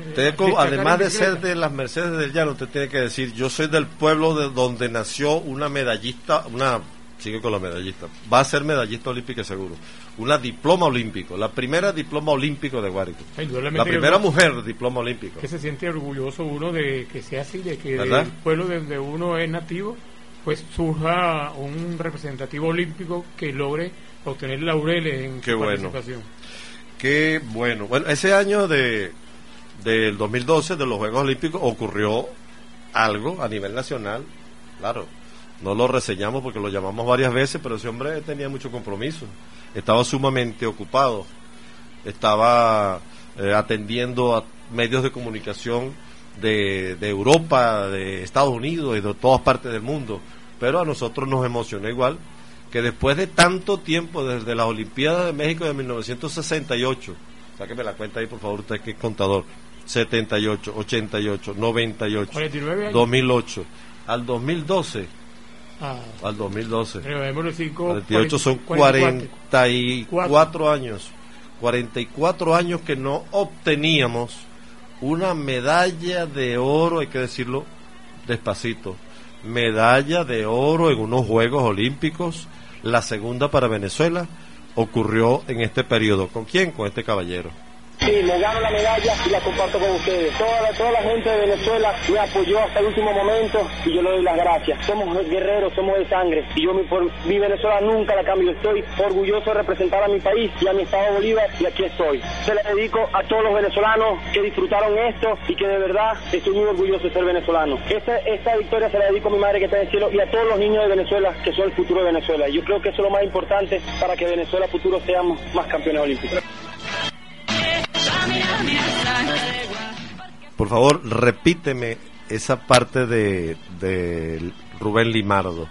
Usted, además de ser de las Mercedes del Llano, usted tiene que decir, yo soy del pueblo de donde nació una medallista, una sigue con la medallista. Va a ser medallista olímpica seguro. Una diploma olímpico, la primera diploma olímpico de Guárico. La primera mujer diploma olímpico. Que se siente orgulloso uno de que sea así, de que el pueblo donde uno es nativo, pues surja un representativo olímpico que logre obtener laureles en Qué su bueno. participación. Qué bueno. Bueno, ese año de del 2012 de los Juegos Olímpicos ocurrió algo a nivel nacional, claro, no lo reseñamos porque lo llamamos varias veces, pero ese hombre tenía mucho compromiso. Estaba sumamente ocupado. Estaba eh, atendiendo a medios de comunicación de, de, Europa, de Estados Unidos y de todas partes del mundo. Pero a nosotros nos emocionó igual que después de tanto tiempo, desde las Olimpiadas de México de 1968, sáqueme la cuenta ahí por favor, usted que es contador, 78, 88, 98, 2008, al 2012 Ah. Al 2012. 48 son 44 años. 44 años que no obteníamos una medalla de oro, hay que decirlo despacito. Medalla de oro en unos Juegos Olímpicos, la segunda para Venezuela, ocurrió en este periodo. ¿Con quién? Con este caballero. Sí, me gano la medalla y la comparto con ustedes. Toda la, toda la gente de Venezuela me apoyó hasta el último momento y yo le doy las gracias. Somos guerreros, somos de sangre y yo mi, Venezuela nunca la cambio. Estoy orgulloso de representar a mi país y a mi estado Bolívar y aquí estoy. Se la dedico a todos los venezolanos que disfrutaron esto y que de verdad estoy muy orgulloso de ser venezolano. Esta, esta victoria se la dedico a mi madre que está en el cielo y a todos los niños de Venezuela que son el futuro de Venezuela. Yo creo que eso es lo más importante para que Venezuela futuro seamos más campeones olímpicos. Por favor, repíteme esa parte de, de Rubén Limardo.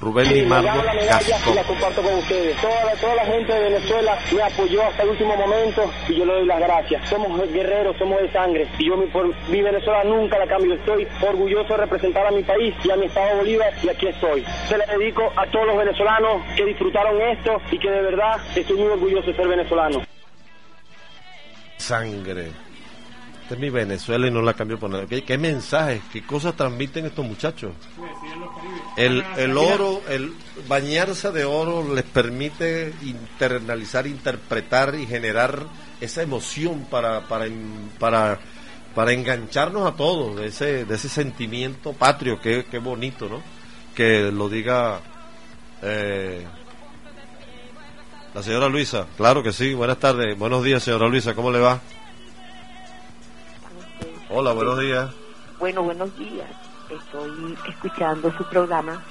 Rubén Limardo la y la comparto con ustedes. Toda la, toda la gente de Venezuela me apoyó hasta el último momento y yo le doy las gracias. Somos guerreros, somos de sangre y yo mi, por, mi Venezuela nunca la cambio. Estoy orgulloso de representar a mi país y a mi estado Bolívar y aquí estoy. Se la dedico a todos los venezolanos que disfrutaron esto y que de verdad estoy muy orgulloso de ser venezolano. Sangre. Esta es mi Venezuela y no la cambio por nada. ¿Qué, qué mensajes, qué cosas transmiten estos muchachos? El, el oro, el bañarse de oro les permite internalizar, interpretar y generar esa emoción para, para, para, para engancharnos a todos de ese, de ese sentimiento patrio, que, que bonito, ¿no? Que lo diga eh, la señora Luisa. Claro que sí, buenas tardes, buenos días, señora Luisa, ¿cómo le va? Hola, buenos días. Bueno, buenos días. Estoy escuchando su programa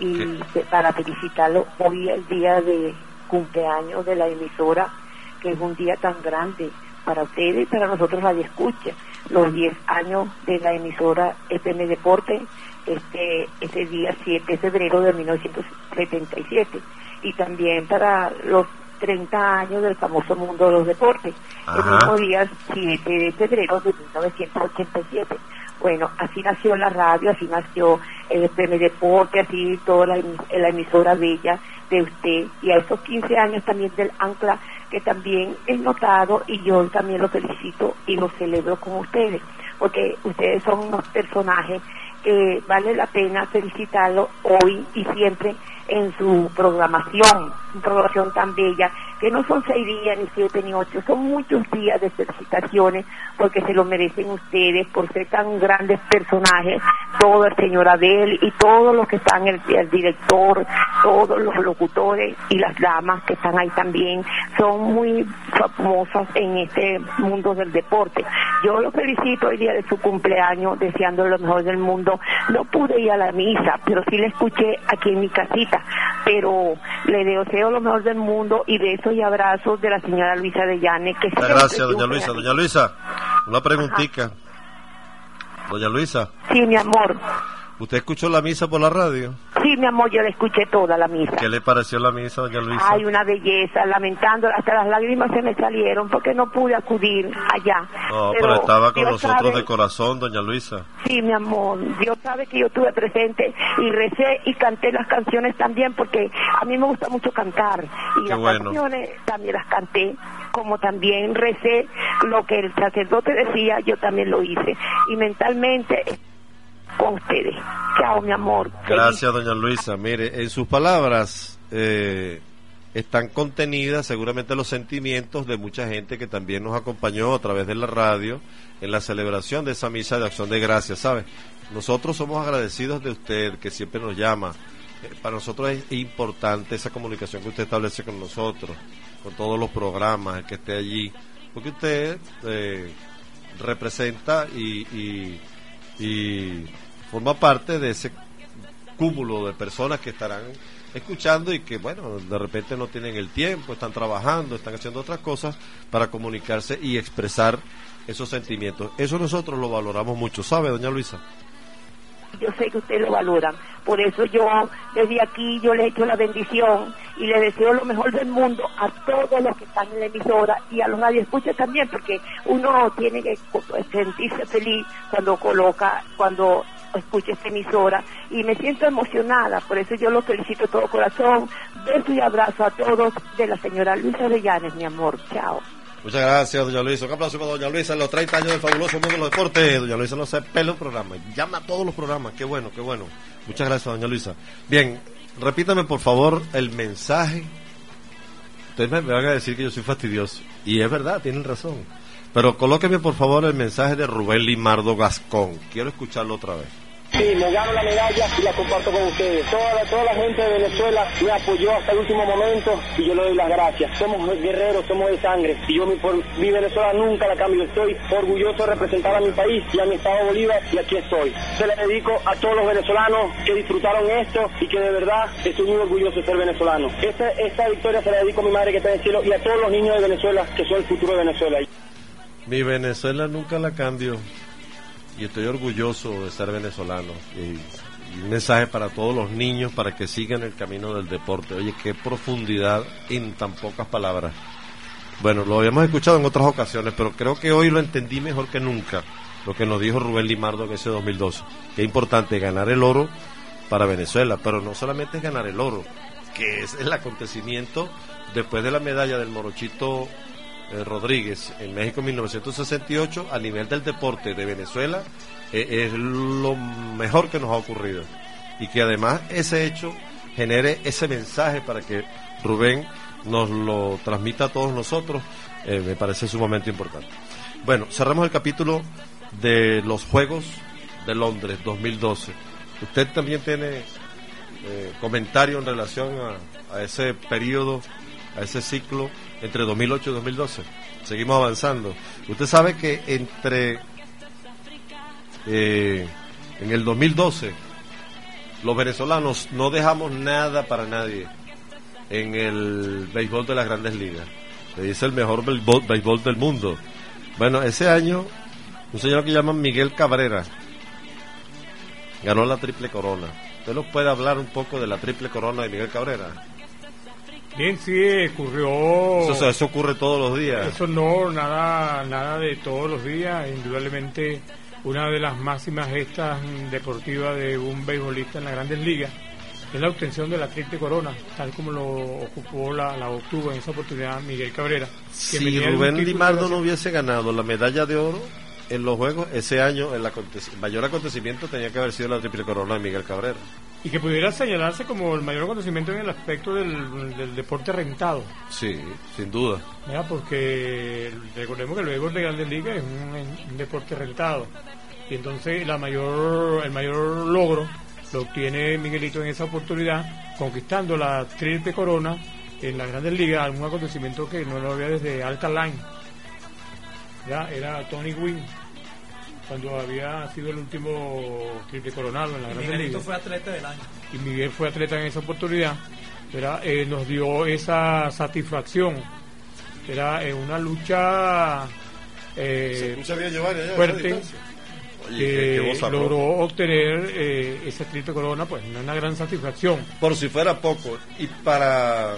y para felicitarlo hoy es el día de cumpleaños de la emisora, que es un día tan grande para ustedes y para nosotros Radio Escucha. Los 10 años de la emisora FM Deporte, este, este día 7 de febrero de 1977. Y también para los 30 años del famoso mundo de los deportes. El mismo día 7 de febrero de 1987. Bueno, así nació la radio, así nació el FM Deporte, así toda la, la emisora bella de usted y a esos 15 años también del Ancla que también he notado y yo también lo felicito y lo celebro con ustedes porque ustedes son unos personajes que vale la pena felicitarlo hoy y siempre en su programación, una programación tan bella, que no son seis días, ni siete, ni ocho, son muchos días de felicitaciones, porque se lo merecen ustedes por ser tan grandes personajes, todo el señor Abel y todos los que están, el, director, todos los locutores y las damas que están ahí también, son muy famosas en este mundo del deporte. Yo lo felicito el día de su cumpleaños, deseando lo mejor del mundo. No pude ir a la misa, pero sí la escuché aquí en mi casita. Pero le deseo lo mejor del mundo y besos y abrazos de la señora Luisa de Llane. Que Muchas gracias, doña Luisa. Doña Luisa, una preguntita. Doña Luisa, Sí, mi amor. ¿Usted escuchó la misa por la radio? Sí, mi amor, yo la escuché toda la misa. ¿Qué le pareció la misa, doña Luisa? Ay, una belleza, lamentando, hasta las lágrimas se me salieron porque no pude acudir allá. No, pero, estaba con Dios nosotros sabe- de corazón, doña Luisa. Sí, mi amor, Dios sabe que yo estuve presente y recé y canté las canciones también porque a mí me gusta mucho cantar y Qué las bueno. canciones también las canté, como también recé lo que el sacerdote decía, yo también lo hice y mentalmente con ustedes. Chao, mi amor. Gracias, doña Luisa. Mire, en sus palabras eh, están contenidas seguramente los sentimientos de mucha gente que también nos acompañó a través de la radio en la celebración de esa misa de acción de gracias, ¿sabe? Nosotros somos agradecidos de usted que siempre nos llama. Eh, Para nosotros es importante esa comunicación que usted establece con nosotros, con todos los programas, que esté allí, porque usted eh, representa y, y forma parte de ese cúmulo de personas que estarán escuchando y que, bueno, de repente no tienen el tiempo, están trabajando, están haciendo otras cosas para comunicarse y expresar esos sentimientos. Eso nosotros lo valoramos mucho, ¿sabe, doña Luisa? yo sé que ustedes lo valoran. Por eso yo desde aquí yo les echo la bendición y les deseo lo mejor del mundo a todos los que están en la emisora y a los radioescuchas también, porque uno tiene que sentirse feliz cuando coloca, cuando escucha esta emisora y me siento emocionada, por eso yo los felicito de todo corazón. Beso y abrazo a todos de la señora Luisa de Llanes, mi amor. Chao. Muchas gracias, doña Luisa. Un aplauso para doña Luisa en los 30 años del fabuloso mundo de los deportes. Doña Luisa no se pela un programa, llama a todos los programas. Qué bueno, qué bueno. Muchas gracias, doña Luisa. Bien, repítame por favor el mensaje Ustedes me van a decir que yo soy fastidioso. Y es verdad, tienen razón. Pero colóqueme por favor el mensaje de Rubén Limardo Gascón. Quiero escucharlo otra vez. Sí, me gano la medalla y la comparto con ustedes. Toda la, toda la gente de Venezuela me apoyó hasta el último momento y yo le doy las gracias. Somos guerreros, somos de sangre y yo mi, por, mi Venezuela nunca la cambio. Estoy orgulloso de representar a mi país y a mi estado Bolívar y aquí estoy. Se le dedico a todos los venezolanos que disfrutaron esto y que de verdad estoy muy orgulloso de ser venezolano. Esta, esta victoria se la dedico a mi madre que está en el cielo y a todos los niños de Venezuela que son el futuro de Venezuela. Mi Venezuela nunca la cambio y estoy orgulloso de ser venezolano. Y, un mensaje para todos los niños para que sigan el camino del deporte. Oye, qué profundidad en tan pocas palabras. Bueno, lo habíamos escuchado en otras ocasiones, pero creo que hoy lo entendí mejor que nunca. Lo que nos dijo Rubén Limardo en ese 2012. Que es importante ganar el oro para Venezuela, pero no solamente es ganar el oro, que es el acontecimiento después de la medalla del Morochito Rodríguez en México en 1968 a nivel del deporte de Venezuela eh, es lo mejor que nos ha ocurrido. Y que además ese hecho genere ese mensaje para que Rubén nos lo transmita a todos nosotros eh, me parece sumamente importante. Bueno cerramos el capítulo de los Juegos de Londres 2012 usted también tiene comentario en relación a, a ese periodo a ese ciclo entre 2008 y 2012. Seguimos avanzando. Usted sabe que entre eh, en el 2012 los venezolanos no dejamos nada para nadie en el béisbol de las grandes ligas. Le dice el mejor béisbol, del mundo. Bueno, ese año un señor que llaman Miguel Cabrera ganó la triple corona. ¿Usted nos puede hablar un poco de la triple corona de Miguel Cabrera? Bien, sí, ocurrió. Eso, eso, ocurre todos los días. Eso no, nada, nada de todos los días. Indudablemente, una de las máximas gestas deportivas de un beisbolista en las grandes ligas es la obtención de la triple corona, tal como lo ocupó, la, la obtuvo en esa oportunidad Miguel Cabrera. Si Rubén Limardo no hubiese ganado la medalla de oro en los Juegos, ese año el, el mayor acontecimiento tenía que haber sido la triple corona de Miguel Cabrera y que pudiera señalarse como el mayor acontecimiento en el aspecto del, del deporte rentado. Sí, sin duda. ¿Verdad? Porque recordemos que el béisbol de Grandes Ligas es un, un, deporte rentado. Y entonces la mayor, el mayor logro lo obtiene Miguelito en esa oportunidad, conquistando la triple corona en las Grandes Ligas, un acontecimiento que no lo había desde Alta Line. ¿Ya? Era Tony Gwynn cuando había sido el último triple coronado en la Grandes Ligas. fue atleta del año. Y Miguel fue atleta en esa oportunidad. Era, eh, nos dio esa satisfacción. Era eh, una lucha eh, fuerte Oye, que logró obtener eh, esa triple corona, pues una gran satisfacción. Por si fuera poco, y para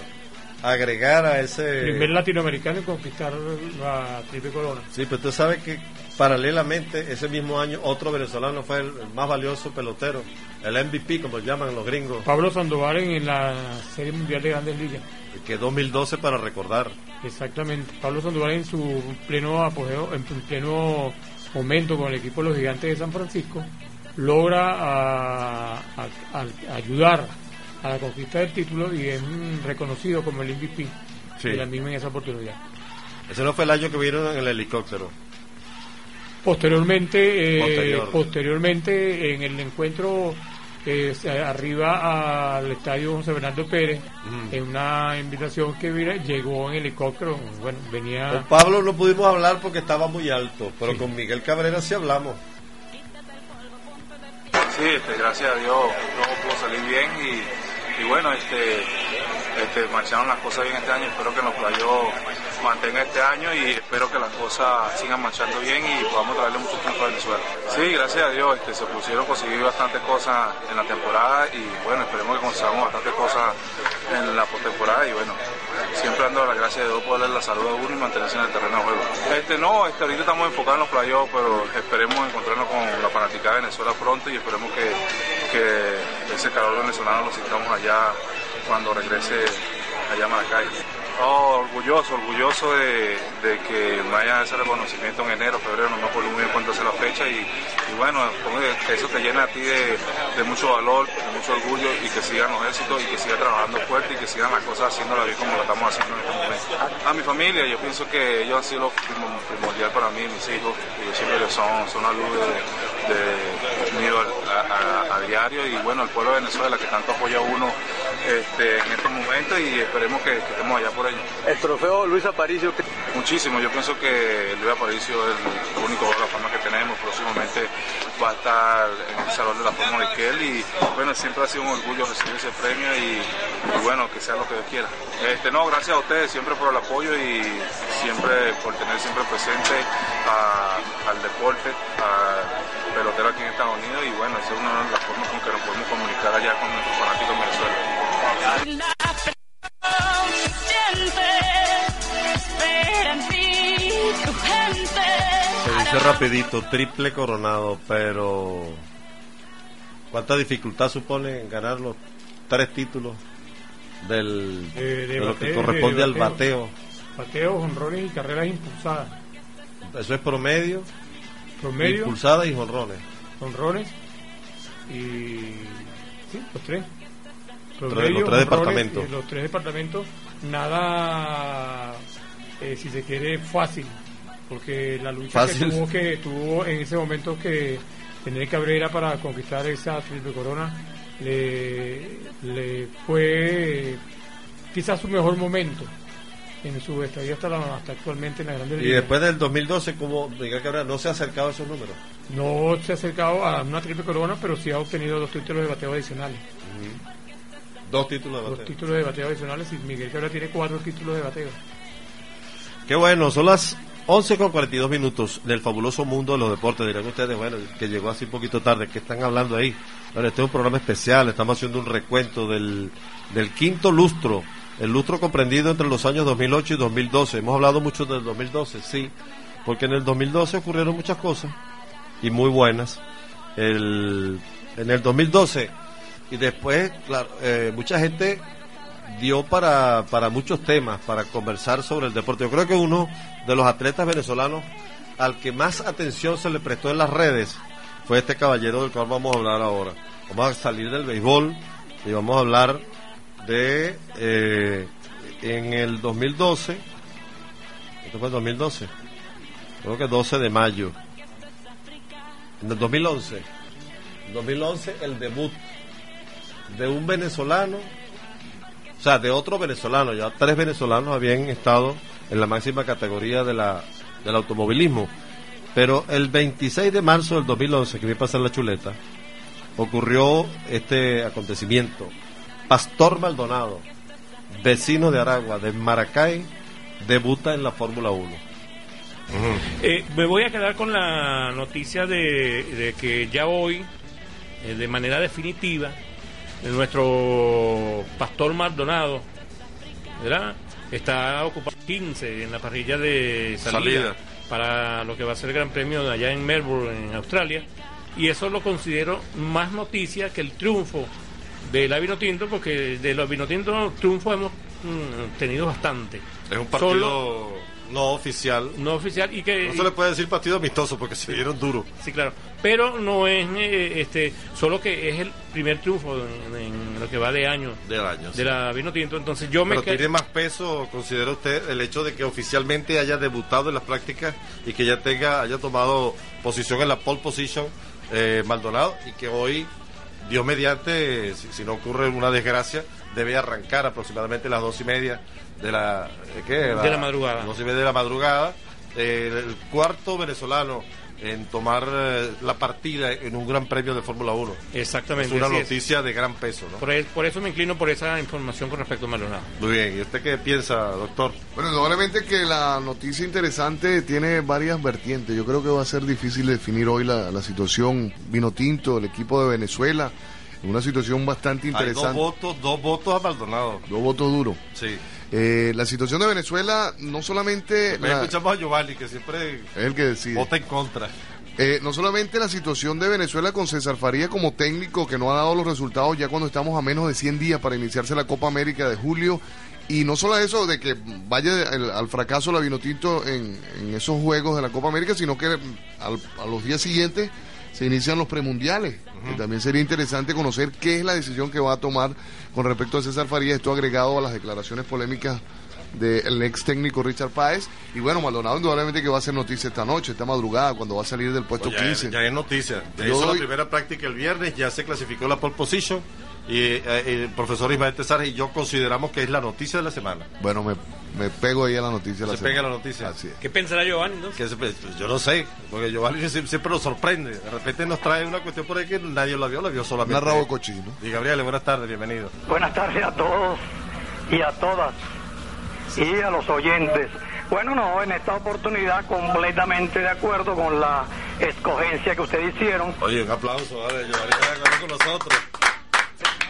agregar a ese... Primer latinoamericano en conquistar la triple corona. Sí, pero tú sabes que paralelamente ese mismo año otro venezolano fue el, más valioso pelotero, el MVP como llaman los gringos. Pablo Sandoval en la Serie Mundial de Grandes Ligas. Que 2012 para recordar. Exactamente. Pablo Sandoval en su pleno apogeo, en pleno momento con el equipo de los Gigantes de San Francisco, logra a, a, a ayudar a la conquista del título y es reconocido como el MVP sí. la misma en esa oportunidad. Ese no fue el año que vieron en el helicóptero. Posteriormente, eh, Posterior. posteriormente en el encuentro eh, arriba al estadio José Bernardo Pérez, mm. en una invitación que mira, llegó en helicóptero. Bueno, venía. Con Pablo no pudimos hablar porque estaba muy alto, pero sí. con Miguel Cabrera sí hablamos. Sí, este, gracias a Dios todo pudo salir bien y, y bueno, este, este, marcharon las cosas bien este año. Espero que los playos mantenga este año y espero que las cosas sigan marchando bien y podamos traerle muchos puntos a Venezuela. Sí, gracias a Dios este, se pusieron conseguir bastantes cosas en la temporada y bueno, esperemos que consigamos bastantes cosas en la postemporada y bueno, siempre dando la gracia de Dios por darle la salud a uno y mantenerse en el terreno de juego. Este no, este, ahorita estamos enfocados en los playoffs, pero esperemos encontrarnos con la fanaticada de Venezuela pronto y esperemos que, que ese calor venezolano lo sintamos allá cuando regrese allá a Maracay. Oh, orgulloso, orgulloso de, que me hayan ese reconocimiento en enero, febrero, no me acuerdo muy bien cuánto hace la fecha y, y bueno, que eso te llena a ti de, mucho valor, de mucho orgullo y que sigan los éxitos y que siga trabajando fuerte y que sigan las cosas haciéndolas bien como lo estamos haciendo en este momento. A mi familia, yo pienso que ellos han sido lo prim- primordial para mí, mis hijos, yo siempre son, son la luz de, mío a, a- a diario y bueno, el pueblo de Venezuela que tanto apoya a uno este, en estos momentos y esperemos que, que estemos allá por ello. El trofeo Luis Aparicio. Muchísimo, yo pienso que Luis Aparicio es el único de la fama que tenemos, próximamente va a estar en el Salón de la Fama de Iquel y bueno, siempre ha sido un orgullo recibir ese premio y, y bueno, que sea lo que Dios quiera. Este, no, gracias a ustedes siempre por el apoyo y siempre por tener siempre presente a- al deporte, al pelotero aquí en Estados Unidos y bueno, esa es una de las formas con que nos podemos comunicar allá con nuestros fanáticos en Venezuela. Se dice rapidito, triple coronado, pero ¿cuánta dificultad supone ganar los tres títulos del, Eh, de de lo que corresponde de al bateo. bateo? Bateos, honrones y carreras impulsadas. Eso es promedio, Promedio, impulsada y jonrones. honrones y. Sí, los tres. Los tres departamentos. eh, los tres departamentos. Nada, eh, si se quiere, fácil. Porque la lucha Fácil. que tuvo, que tuvo en ese momento que tener Cabrera para conquistar esa triple corona le, le fue quizás su mejor momento en su estadía hasta, la- hasta actualmente en la Grande Y Liga. después del 2012, como Miguel Cabrera no se ha acercado a esos números. No se ha acercado a una triple corona, pero sí ha obtenido dos títulos de bateo adicionales. Dos títulos de Dos bateo. títulos de bateo adicionales y Miguel Cabrera tiene cuatro títulos de bateo. Qué bueno, son las 11 con 42 minutos del fabuloso mundo de los deportes. Dirán ustedes, bueno, que llegó así un poquito tarde, ¿qué están hablando ahí? Bueno, este es un programa especial, estamos haciendo un recuento del, del quinto lustro, el lustro comprendido entre los años 2008 y 2012. Hemos hablado mucho del 2012, sí, porque en el 2012 ocurrieron muchas cosas y muy buenas. El, en el 2012 y después, claro, eh, mucha gente dio para, para muchos temas, para conversar sobre el deporte. Yo creo que uno de los atletas venezolanos al que más atención se le prestó en las redes fue este caballero del cual vamos a hablar ahora. Vamos a salir del béisbol y vamos a hablar de eh, en el 2012, esto fue el 2012, creo que 12 de mayo, en el 2011, 2011 el debut de un venezolano o sea, de otro venezolano, ya tres venezolanos habían estado en la máxima categoría de la, del automovilismo. Pero el 26 de marzo del 2011, que vi pasar la chuleta, ocurrió este acontecimiento. Pastor Maldonado, vecino de Aragua, de Maracay, debuta en la Fórmula 1. Eh, me voy a quedar con la noticia de, que ya hoy, eh, de manera definitiva, nuestro pastor Maldonado, ¿verdad? Está ocupado 15 en la parrilla de salida, Salida. para lo que va a ser el Gran Premio de allá en Melbourne, en Australia. Y eso lo considero más noticia que el triunfo del Avino Tinto, porque de los Avino Tinto triunfo hemos mm, tenido bastante. Es un partido Solo- no oficial. no oficial y que No se le puede decir partido amistoso porque se dieron duro. Sí, claro. Pero no es eh, este solo que es el primer triunfo en, en lo que va de año Del año. de la Vino Tinto. Entonces yo me Pero tiene más peso, considera usted, el hecho de que oficialmente haya debutado en las prácticas y que ya tenga, haya tomado posición en la pole position eh, Maldonado y que hoy, Dios mediante, si, si no ocurre una desgracia, debe arrancar aproximadamente a las dos y media de la, eh. De la madrugada. Dos y media de la madrugada. eh, el cuarto venezolano en tomar eh, la partida en un gran premio de Fórmula 1. Exactamente. Es una es. noticia de gran peso, ¿no? Por, e- por eso me inclino por esa información con respecto a Maldonado. Muy bien, ¿y usted qué piensa, doctor? Bueno, indudablemente que la noticia interesante tiene varias vertientes. Yo creo que va a ser difícil definir hoy la, la situación vino tinto, el equipo de Venezuela, en una situación bastante Hay dos interesante. votos, dos votos a Maldonado. Dos votos duros. Sí. Eh, la situación de Venezuela no solamente... La- escuchamos a Giovanni, que siempre es el que decide. vota en contra. Eh, no solamente la situación de Venezuela con César Faría como técnico que no ha dado los resultados ya cuando estamos a menos de 100 días para iniciarse la Copa América de julio Y no solo eso de que vaya el- al fracaso la Vinotinto en, en esos juegos de la Copa América, sino que al- a los días siguientes se inician los premundiales. Que también sería interesante conocer qué es la decisión que va a tomar con respecto a César Farías, esto agregado a las declaraciones polémicas del ex técnico Richard Páez. Y bueno, Maldonado indudablemente que va a hacer noticia esta noche, esta madrugada, cuando va a salir del puesto Pues ya, 15. es, ya es noticia. Ya Yo hizo doy- la primera práctica el viernes, ya se clasificó la pole position. Y eh, el profesor Ismael Tesares y yo consideramos que es la noticia de la semana. Bueno, me, me pego ahí a la noticia. de la Se pega la noticia. Así es. ¿Qué pensará Giovanni? no? Que se- pues, yo no sé, porque Giovanni sie- siempre nos sorprende. De repente nos trae una cuestión por ahí que nadie la vio, la vio solamente. Una rabo cochino. Y Gabriel, buenas tardes, bienvenido. Buenas tardes a todos y a todas y a los oyentes. Bueno, no, en esta oportunidad completamente de acuerdo con la escogencia que ustedes hicieron. Oye, un aplauso, vale, con nosotros.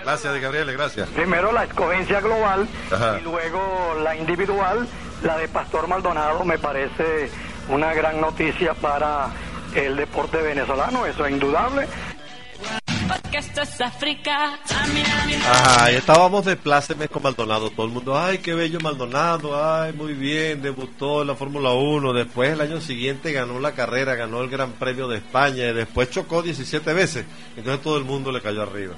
Gracias, Gabriel, gracias. Primero la escogencia global Ajá. y luego la individual, la de Pastor Maldonado, me parece una gran noticia para el deporte venezolano, eso es indudable. Porque esto es África. Ajá, y estábamos de plácemes con Maldonado. Todo el mundo, ay, qué bello Maldonado, ay, muy bien, debutó en la Fórmula 1. Después, el año siguiente, ganó la carrera, ganó el Gran Premio de España. Y después chocó 17 veces. Entonces, todo el mundo le cayó arriba.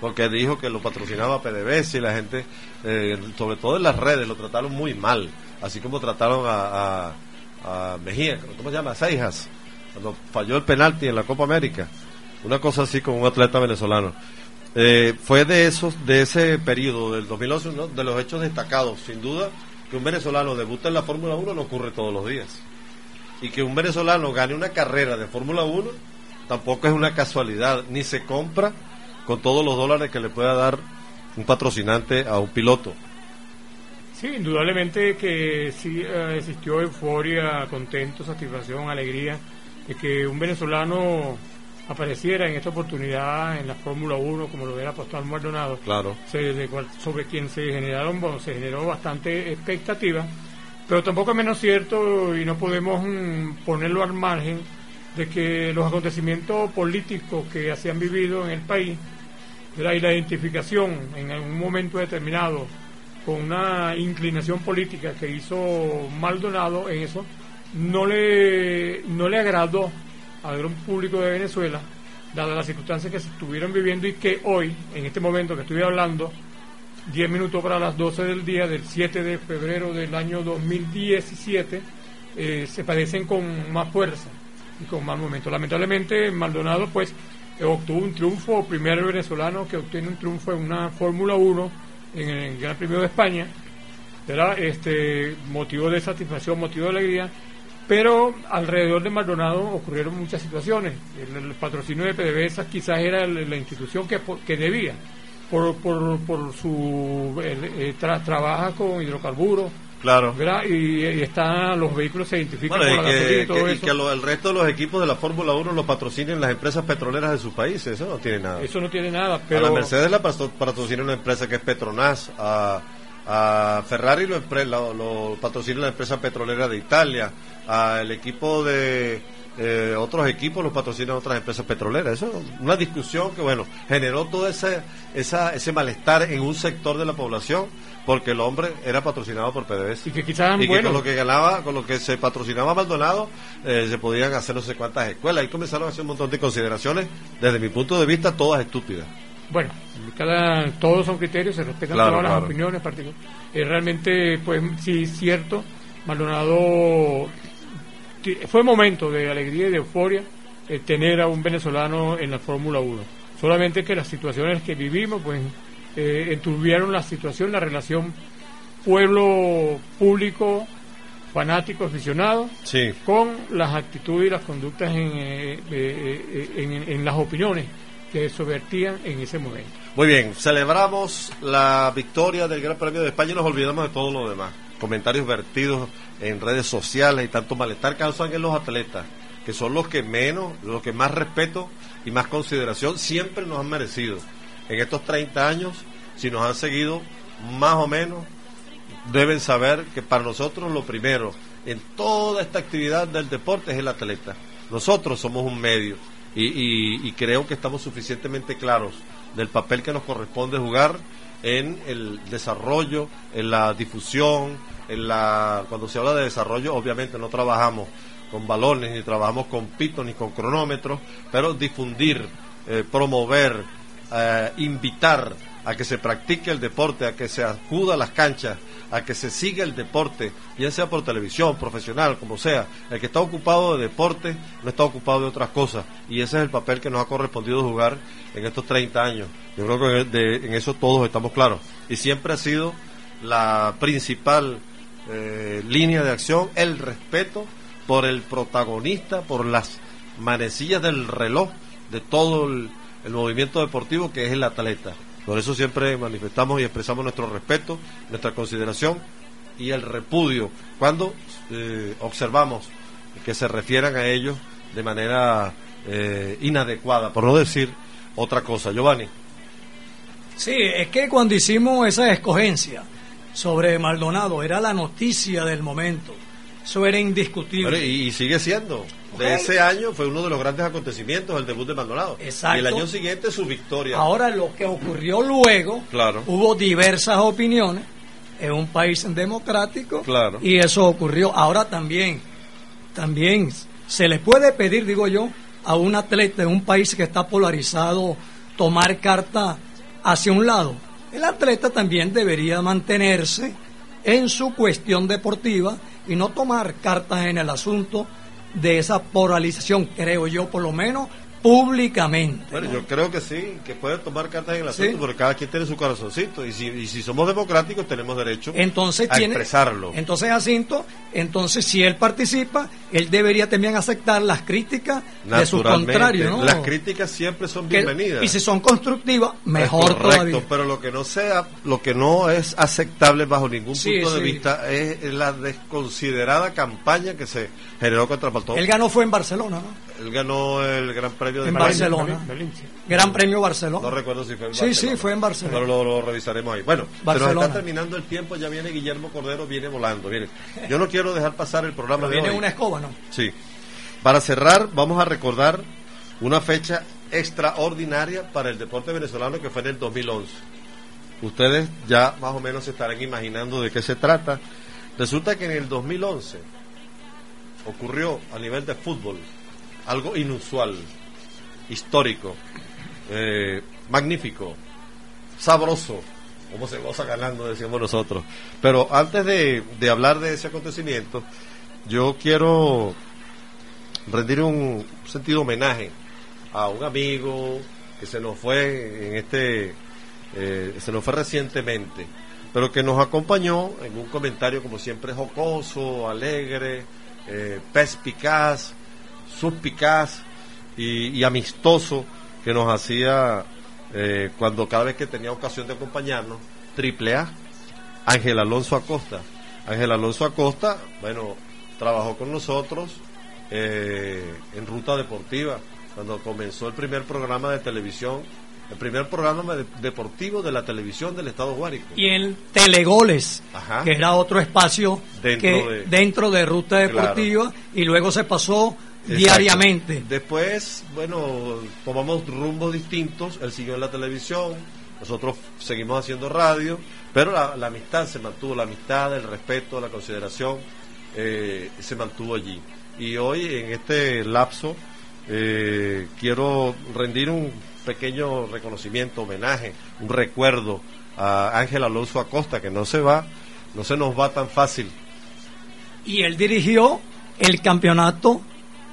Porque dijo que lo patrocinaba PDVSA y la gente, eh, sobre todo en las redes, lo trataron muy mal. Así como trataron a, Mejía, ¿cómo se llama? Seijas, cuando falló el penalti en la Copa América. Una cosa así con un atleta venezolano. Eh, fue de esos, de ese periodo del 2011, uno de los hechos destacados, sin duda, que un venezolano debuta en la Fórmula 1 no ocurre todos los días. Y que un venezolano gane una carrera de Fórmula 1 tampoco es una casualidad, ni se compra con todos los dólares que le pueda dar un patrocinante a un piloto. Sí, indudablemente que sí eh, existió euforia, contento, satisfacción, alegría de que un venezolano apareciera en esta oportunidad en la Fórmula 1 como lo era Pastor Maldonado. Claro. se- de sobre quien se generaron bueno, se generó bastante expectativa pero tampoco es menos cierto y no podemos mm, ponerlo al margen de que los acontecimientos políticos que se han vivido en el país la identificación en algún momento determinado con una inclinación política que hizo Maldonado en eso no le no le agradó al gran público de Venezuela dadas las circunstancias que se estuvieron viviendo y que hoy, en este momento que estoy hablando, 10 minutos para las 12 del día del 7 de febrero del año 2017, eh, se padecen con más fuerza y con más momento. Lamentablemente, Maldonado, pues, obtuvo un triunfo, primer venezolano que obtiene un triunfo en una Fórmula 1 en el Gran Premio de España, ¿verdad? Este, motivo de satisfacción, motivo de alegría, pero alrededor de Maldonado ocurrieron muchas situaciones. El, patrocinio de PDVSA quizás era la institución que, que debía, por, por, por su... el- eh, tra- trabaja con hidrocarburos, Claro. Y, y están, los vehículos se identifican Bueno, y por la que, y todo que- y eso. que lo- el resto de los equipos de la Fórmula 1 los patrocinen las empresas petroleras de sus países, eso no tiene nada. Eso no tiene nada, A pero... la Mercedes la patro- patrocina una empresa que es Petronas, a, a Ferrari lo, lo, lo patrocina la empresa petrolera de Italia, al equipo de eh, otros equipos los patrocinan otras empresas petroleras. Eso es una discusión que, bueno, generó todo ese, esa, ese malestar en un sector de la población porque el hombre era patrocinado por PDVSA. Y que quizás, Y que con lo que ganaba, con lo que se patrocinaba Maldonado, eh, se podían hacer no sé cuántas escuelas. Ahí comenzaron a hacer un montón de consideraciones, desde mi punto de vista, todas estúpidas. Bueno, cada, todos son criterios, se respetan Claro, todas las opiniones. Eh, realmente, pues sí, es cierto, Maldonado fue momento de alegría y de euforia eh, tener a un venezolano en la Fórmula 1. Solamente que las situaciones que vivimos, pues, eh, enturbieron la situación, la relación pueblo público, fanático, aficionado, Sí. con las actitudes y las conductas en, eh, eh, eh, en- en las opiniones que se vertían en ese momento. Muy bien, celebramos la victoria del Gran Premio de España y nos olvidamos de todo lo demás. Comentarios vertidos en redes sociales y tanto malestar causan en los atletas, que son los que menos, los que más respeto y más consideración siempre nos han merecido. En estos 30 años, si nos han seguido más o menos, deben saber que para nosotros lo primero en toda esta actividad del deporte es el atleta. Nosotros somos un medio Y, y- y creo que estamos suficientemente claros del papel que nos corresponde jugar en el desarrollo, en la difusión, en la cuando se habla de desarrollo, obviamente no trabajamos con balones, ni trabajamos con pitos, ni con cronómetros, pero difundir, eh, promover, eh, invitar a que se practique el deporte, a que se acuda a las canchas, a que se siga el deporte, bien sea por televisión, profesional, como sea. El que está ocupado de deporte no está ocupado de otras cosas. Y ese es el papel que nos ha correspondido jugar en estos 30 años. Yo creo que de- en eso todos estamos claros. Y siempre ha sido la principal eh, línea de acción el respeto por el protagonista, por las manecillas del reloj de todo el, el movimiento deportivo que es el atleta. Por eso siempre manifestamos y expresamos nuestro respeto, nuestra consideración y el repudio cuando eh, observamos que se refieran a ellos de manera eh, inadecuada, por no decir otra cosa. Giovanni. Sí, es que cuando hicimos esa escogencia sobre Maldonado, era la noticia del momento. Eso era indiscutible. Y sigue siendo. De ese año fue uno de los grandes acontecimientos el debut de Maldonado. Exacto. Y el año siguiente su victoria. Ahora lo que ocurrió luego, Claro. hubo diversas opiniones en un país democrático Claro. y eso ocurrió. Ahora también, también se le puede pedir, digo yo, a un atleta en un país que está polarizado tomar carta hacia un lado. El atleta también debería mantenerse en su cuestión deportiva y no tomar cartas en el asunto de esa polarización, creo yo, por lo menos públicamente. Bueno, yo creo que sí, que puede tomar cartas en el Sí. asunto, porque cada quien tiene su corazoncito. Y si, y si somos democráticos, tenemos derecho entonces a tiene expresarlo. entonces Jacinto entonces si él participa él debería también aceptar las críticas de sus contrarios ¿no? Las críticas siempre son Que- bienvenidas. y si son constructivas mejor correcto, todavía pero lo que no sea, lo que no es aceptable bajo ningún Sí, punto de vista es la desconsiderada campaña que se generó contra Paltón. él ganó fue en Barcelona ¿no? Él ganó el Gran Premio de en. Barcelona Gran Premio Barcelona No recuerdo si fue en Sí, Barcelona. sí, fue en Barcelona. Pero lo, lo revisaremos ahí. Bueno, se nos está terminando el tiempo, ya viene Guillermo Cordero, viene volando. Viene. Yo no quiero dejar pasar el programa Pero de viene hoy. una escoba ¿no? Sí. Para cerrar, vamos a recordar una fecha extraordinaria para el deporte venezolano que fue en el 2011. Ustedes ya más o menos se estarán imaginando de qué se trata. Resulta que en el 2011 ocurrió a nivel de fútbol algo inusual, histórico, eh, magnífico, sabroso, como se goza ganando, decíamos nosotros. Pero antes de, de hablar de ese acontecimiento, yo quiero rendir un sentido homenaje a un amigo que se nos fue en este, eh, se nos fue recientemente, pero que nos acompañó en un comentario como siempre jocoso, alegre, eh, perspicaz, suspicaz y, y amistoso que nos hacía eh, cuando cada vez que tenía ocasión de acompañarnos, triple A, Ángel Alonso Acosta. Ángel Alonso Acosta, bueno, trabajó con nosotros eh, en Ruta Deportiva, cuando comenzó el primer programa de televisión, el primer programa de- deportivo de la televisión del Estado Guárico. y en Telegoles Ajá. que era otro espacio Dentro que de- dentro de ruta deportiva y luego se pasó. Diariamente Después, bueno, tomamos rumbos distintos. Él siguió en la televisión, nosotros seguimos haciendo radio, pero la, la amistad se mantuvo, la amistad, el respeto, la consideración eh, se mantuvo allí. Y hoy, en este lapso, eh, quiero rendir un pequeño reconocimiento, homenaje, un recuerdo a Ángel Alonso Acosta, que no se va, no se nos va tan fácil. y él dirigió el campeonato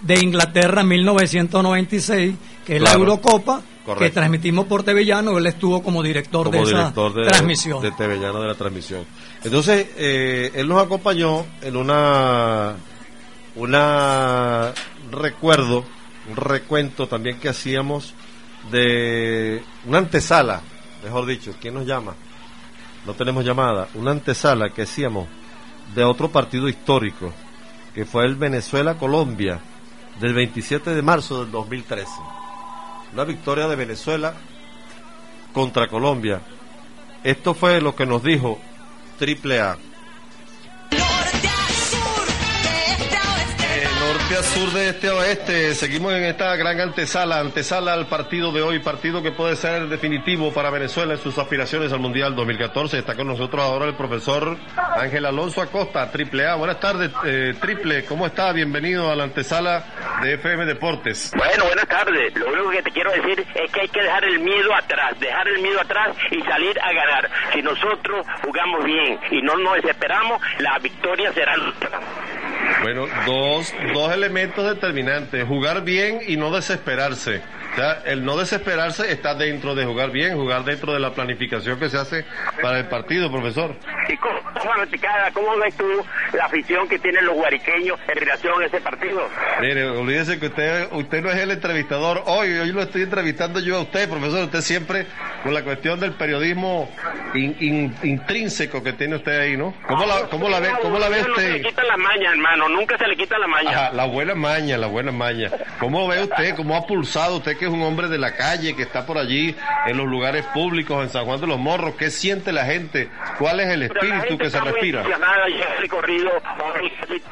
de Inglaterra en 1996, que es la. Eurocopa, que transmitimos por TV Llano, él estuvo como director como de esa director de, transmisión. de TV Llano de la transmisión. Entonces, eh, él nos acompañó en una, una recuerdo, un recuento también que hacíamos de una antesala, mejor dicho, ¿quién nos llama? No tenemos llamada, una antesala que hacíamos de otro partido histórico, que fue el Venezuela-Colombia, del 27 de marzo del 2013. Una victoria de Venezuela contra Colombia. Esto fue lo que nos dijo Triple A sur, de este a oeste. Seguimos en esta gran antesala, antesala al partido de hoy, partido que puede ser definitivo para Venezuela en sus aspiraciones al Mundial 2014. Está con nosotros ahora el profesor Ángel Alonso Acosta, Triple A. Buenas tardes, eh, Triple, ¿cómo está? Bienvenido a la antesala de FM Deportes. Bueno, buenas tardes. Lo único que te quiero decir es que hay que dejar el miedo atrás, dejar el miedo atrás y salir a ganar. Si nosotros jugamos bien y no nos desesperamos, la victoria será nuestra. Bueno, dos, dos elementos determinantes, jugar bien y no desesperarse. O sea, el no desesperarse está dentro de jugar bien, jugar dentro de la planificación que se hace para el partido, profesor. ¿Y cómo, cómo ves tú la afición que tienen los guariqueños en relación a ese partido? Mire, olvídese que usted, usted no es el entrevistador hoy, hoy lo estoy entrevistando yo a usted, profesor. Usted siempre con la cuestión del periodismo in- in- intrínseco que tiene usted ahí, ¿no? ¿Cómo la, cómo la ve, cómo la ve No se usted? le quita la maña, hermano, nunca se le quita la maña. Ajá, la buena maña, la buena maña. ¿Cómo ve usted, cómo ha pulsado usted que es un hombre de la calle, que está por allí en los lugares públicos, en San Juan de los Morros? ¿Qué siente la gente? ¿Cuál es el espíritu que se respira? Yo he recorrido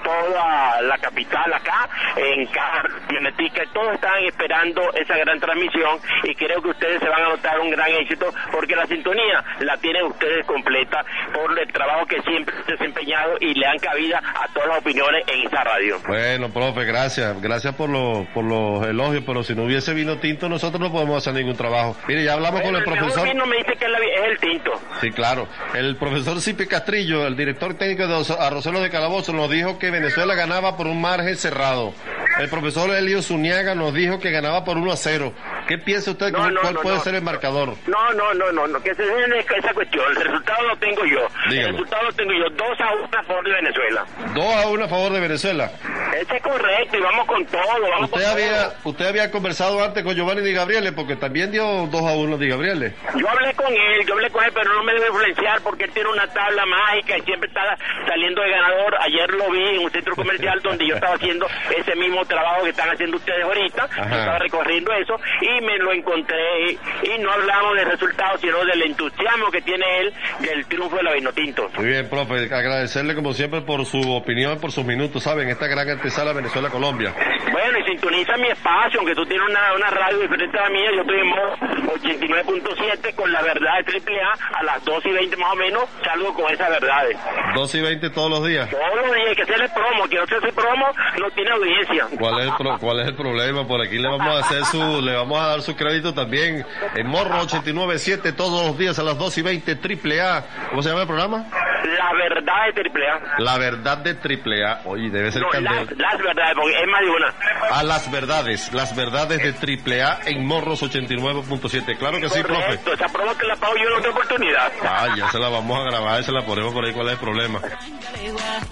toda la capital acá, en cada camionetica, y todos estaban esperando esa gran transmisión y creo que ustedes se van a notar un gran éxito porque la sintonía la tienen ustedes completa por el trabajo que siempre han desempeñado y le dan cabida a todas las opiniones en esa radio. Bueno, profe, gracias. Gracias por, los por los elogios, pero si no hubiese vino tinto, nosotros no podemos hacer ningún trabajo. Mire, ya hablamos con el mejor profesor. vino me dice que es el tinto. Sí, claro. El profesor Cipi Castrillo, el director técnico de Os- Arroceros de Calabozo, nos dijo que Venezuela ganaba por un margen cerrado. El profesor Elio Zuniaga nos dijo que ganaba por 1 a 0. ¿Qué piensa usted? No, ¿Cuál no, cuál no, puede no. ser el marcador? No, no, no, no, no, que se den esa cuestión. El resultado lo tengo yo. Dígame. El resultado lo tengo yo. 2 a 1 a favor de Venezuela. 2 a 1 a favor de Venezuela. Ese es correcto y vamos con todo. Vamos Usted con había, todo. usted había conversado antes con Giovanni Di Gabriele, porque también dio 2 a 1 Di Gabriele. Yo hablé con él, yo hablé con él, pero no me debe influenciar porque él tiene una tabla mágica y siempre está saliendo de ganador. Ayer lo vi en un centro comercial donde yo estaba haciendo ese mismo trabajo que están haciendo ustedes ahorita. Yo estaba recorriendo eso y me lo encontré y, no hablamos de resultados, sino del entusiasmo que tiene él del triunfo de la Vinotinto. Muy bien, profe, agradecerle como siempre por su opinión, por sus minutos, ¿saben? Esta gran antesala Venezuela-Colombia. Bueno, y sintoniza mi espacio, aunque tú tienes una, una radio diferente a la mía, yo estoy en modo 89.7 con la verdad de AAA, a las 2 y 20 más o menos salgo con esas verdades. 2 y 20 todos los días. Todos los días que hacerle promo, que no se hace promo, no tiene audiencia. ¿Cuál es, el pro- ¿Cuál es el problema? Por aquí le vamos a hacer su, le vamos a dar su crédito también. En Morro 897 todos los días a las 2 y 20 triple A. ¿Cómo se llama el programa? La verdad de AAA. La verdad de triple A. Oye, debe ser No, las, las verdades, porque es más de una. A las verdades, las verdades de triple A en Morros 89.7. Claro que sí, profe. Correcto, esa promo que la pago yo en otra oportunidad. Ah, ya se la vamos a grabar y se la ponemos por ahí. ¿Cuál es el problema?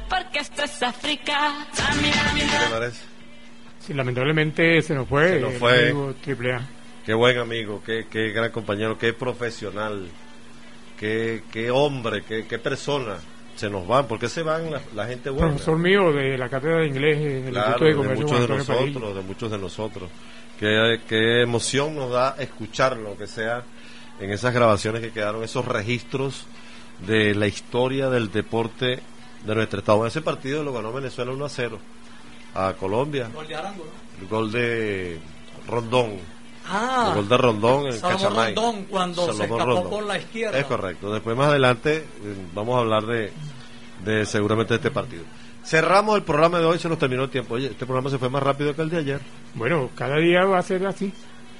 Porque esto es África. ¿Qué le parece? Sí, lamentablemente se nos fue. Se nos el fue. amigo Triple A. Qué buen amigo, qué, qué gran compañero, qué profesional, qué, qué hombre, qué, qué persona. Se nos van, ¿por qué se van la, la gente buena? Profesor mío de la cátedra de inglés en el Claro, Instituto de de Comercio muchos de Antonio Padilla. nosotros, de muchos de nosotros. Qué, qué emoción nos da escucharlo, que sea en esas grabaciones que quedaron, esos registros de la historia del deporte de nuestro estado. Ese partido lo ganó Venezuela 1 a 0 a Colombia. Gol de Arango, ¿no? El gol de Rondón. Ah, el gol de Rondón en Salomón Cachamay. Rondón, cuando se escapó Rondón. por la izquierda. Es correcto. Después más adelante eh, vamos a hablar de, de seguramente de este partido. Cerramos el programa de hoy, se nos terminó el tiempo. Oye, este programa se fue más rápido que el de ayer, Bueno, cada día va a ser así.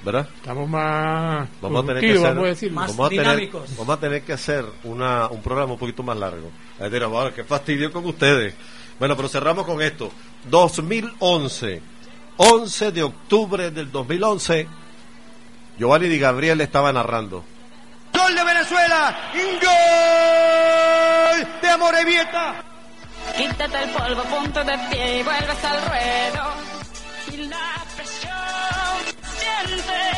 ¿verdad? Estamos más Vamos a tener que hacer, vamos a decir. Más vamos a tener, dinámicos. vamos a tener que hacer una, un programa un poquito más largo. Ahí dirán, "Bueno, qué fastidio con ustedes. Bueno, pero cerramos con esto. 2011, 11 de octubre del 2011, Giovanni Di Gabriel estaba narrando. Gol de Venezuela. Gol de Amorebieta. Quítate el polvo, punto de pie y vuelves al ruedo. Y la presión siente.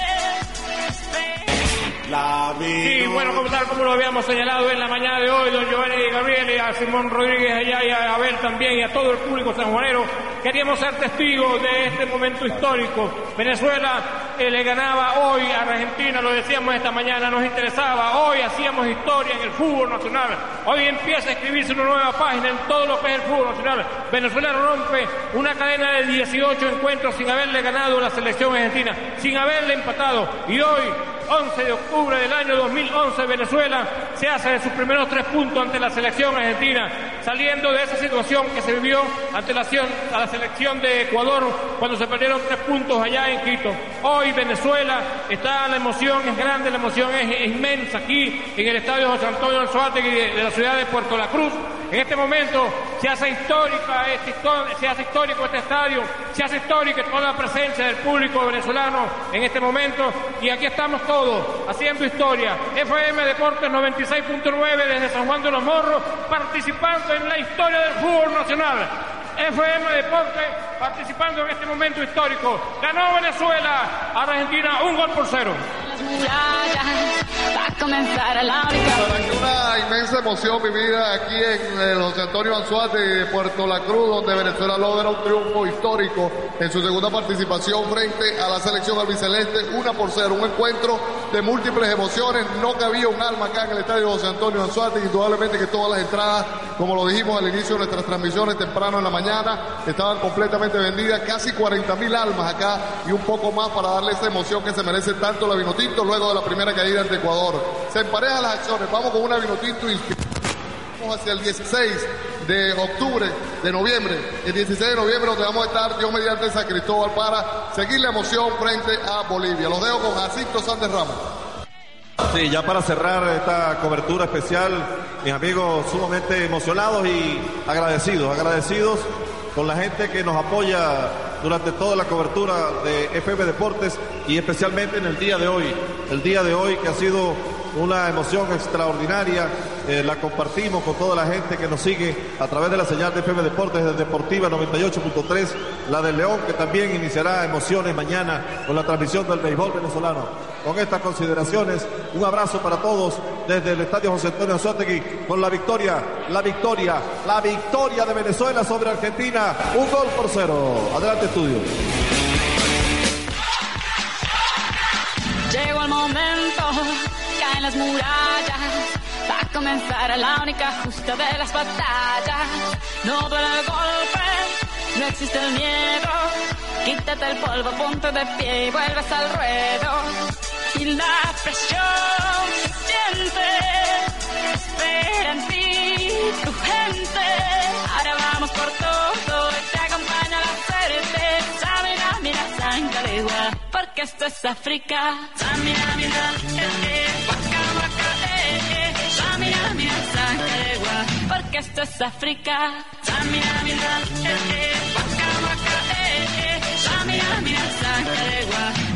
Sí, bueno, como tal, como lo habíamos señalado en la mañana de hoy, don Giovanni Gabriel, y a Simón Rodríguez allá y a Abel también, y a todo el público sanjuanero, queríamos ser testigos de este momento histórico. Venezuela eh, le ganaba hoy a Argentina, lo decíamos esta mañana, nos interesaba, hoy hacíamos historia en el fútbol nacional, hoy empieza a escribirse una nueva página en todo lo que es el fútbol nacional. Venezuela rompe una cadena de 18 encuentros sin haberle ganado a la selección argentina, sin haberle empatado, y hoy 11 de octubre del año 2011, Venezuela se hace de sus primeros tres puntos ante la selección argentina, saliendo de esa situación que se vivió ante la, selección de Ecuador cuando se perdieron tres puntos allá en Quito. Hoy Venezuela está, la emoción es grande, la emoción es, inmensa aquí en el estadio José Antonio Alzoátegui de, de la ciudad de Puerto La Cruz. En este momento se hace histórica este, se hace histórico este estadio, se hace histórica toda la presencia del público venezolano en este momento y aquí estamos todos haciendo historia. FM Deportes 96.9 desde San Juan de los Morros participando en la historia del fútbol nacional. FM Deportes participando en este momento histórico. Ganó Venezuela a Argentina un gol por cero. Va a comenzar la Una inmensa emoción vivida aquí en el José Antonio Anzuate de Puerto La Cruz, donde Venezuela logra un triunfo histórico en su segunda participación frente a la selección albiceleste, una por cero, un encuentro de múltiples emociones, no cabía un alma acá en el estadio José Antonio Anzuate, indudablemente que todas las entradas, como lo dijimos al inicio de nuestras transmisiones temprano en la mañana, estaban completamente vendidas, casi 40 mil almas acá y un poco más para darle esa emoción que se merece tanto la Vinotinto luego de la primera caída ante Ecuador. Se emparejan las acciones, vamos con una Vinotinto Vamos hacia el 16 de octubre, de noviembre, el 16 de noviembre donde vamos a estar Dios mediante San Cristóbal para seguir la emoción frente a Bolivia. Los dejo con Jacinto Sánchez Ramos. Sí, ya para cerrar esta cobertura especial, mis amigos sumamente emocionados y agradecidos, agradecidos con la gente que nos apoya durante toda la cobertura de FM Deportes y especialmente en el día de hoy. El día de hoy que ha sido una emoción extraordinaria, eh, la compartimos con toda la gente que nos sigue a través de la señal de FM Deportes de Deportiva 98.3, la del León que también iniciará emociones mañana con la transmisión del béisbol venezolano. Con estas consideraciones, un abrazo para todos desde el Estadio José Antonio Anzuategui con la victoria, la victoria, la victoria de Venezuela sobre Argentina, un gol por cero. Adelante estudio. Llegó el momento, caen las murallas, va a comenzar la única justa de las batallas. No duele el golpe, no existe el miedo, quítate el polvo, ponte de pie y vuelves al ruedo. Y la presión porque esto es África. Samina, mira, eh, eh, waka, waka, eh, eh. Samina, mira, sangre porque esto es África. Samina, mira, eh, eh, waka, waka, eh, eh. Samina, mira, sangre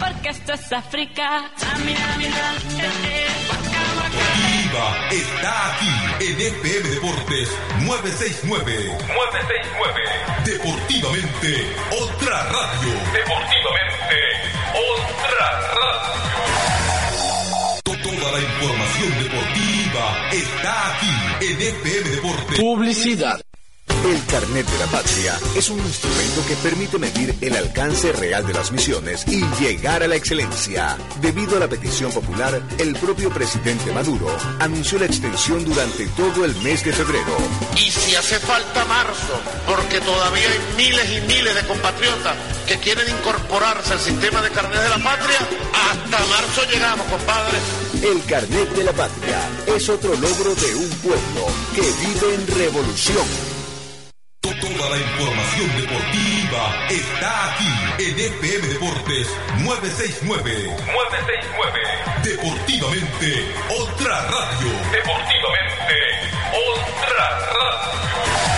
porque esto es África. Samina, mira, eh, eh. Waka, waka, Viva está aquí en FM Deportes 969. 969. Deportivamente, otra radio. Deportivamente. Toda la información deportiva está aquí en FM Deportes. Publicidad. El carnet de la patria es un instrumento que permite medir el alcance real de las misiones y llegar a la excelencia. Debido a la petición popular, el propio presidente Maduro anunció la extensión durante todo el mes de febrero. Y si hace falta marzo, porque todavía hay miles y miles de compatriotas que quieren incorporarse al sistema de carnet de la patria, hasta marzo llegamos, compadre. El carnet de la patria es otro logro de un pueblo que vive en revolución. Toda la información deportiva está aquí en FM Deportes 969. 969. Deportivamente, otra radio. Deportivamente, otra radio.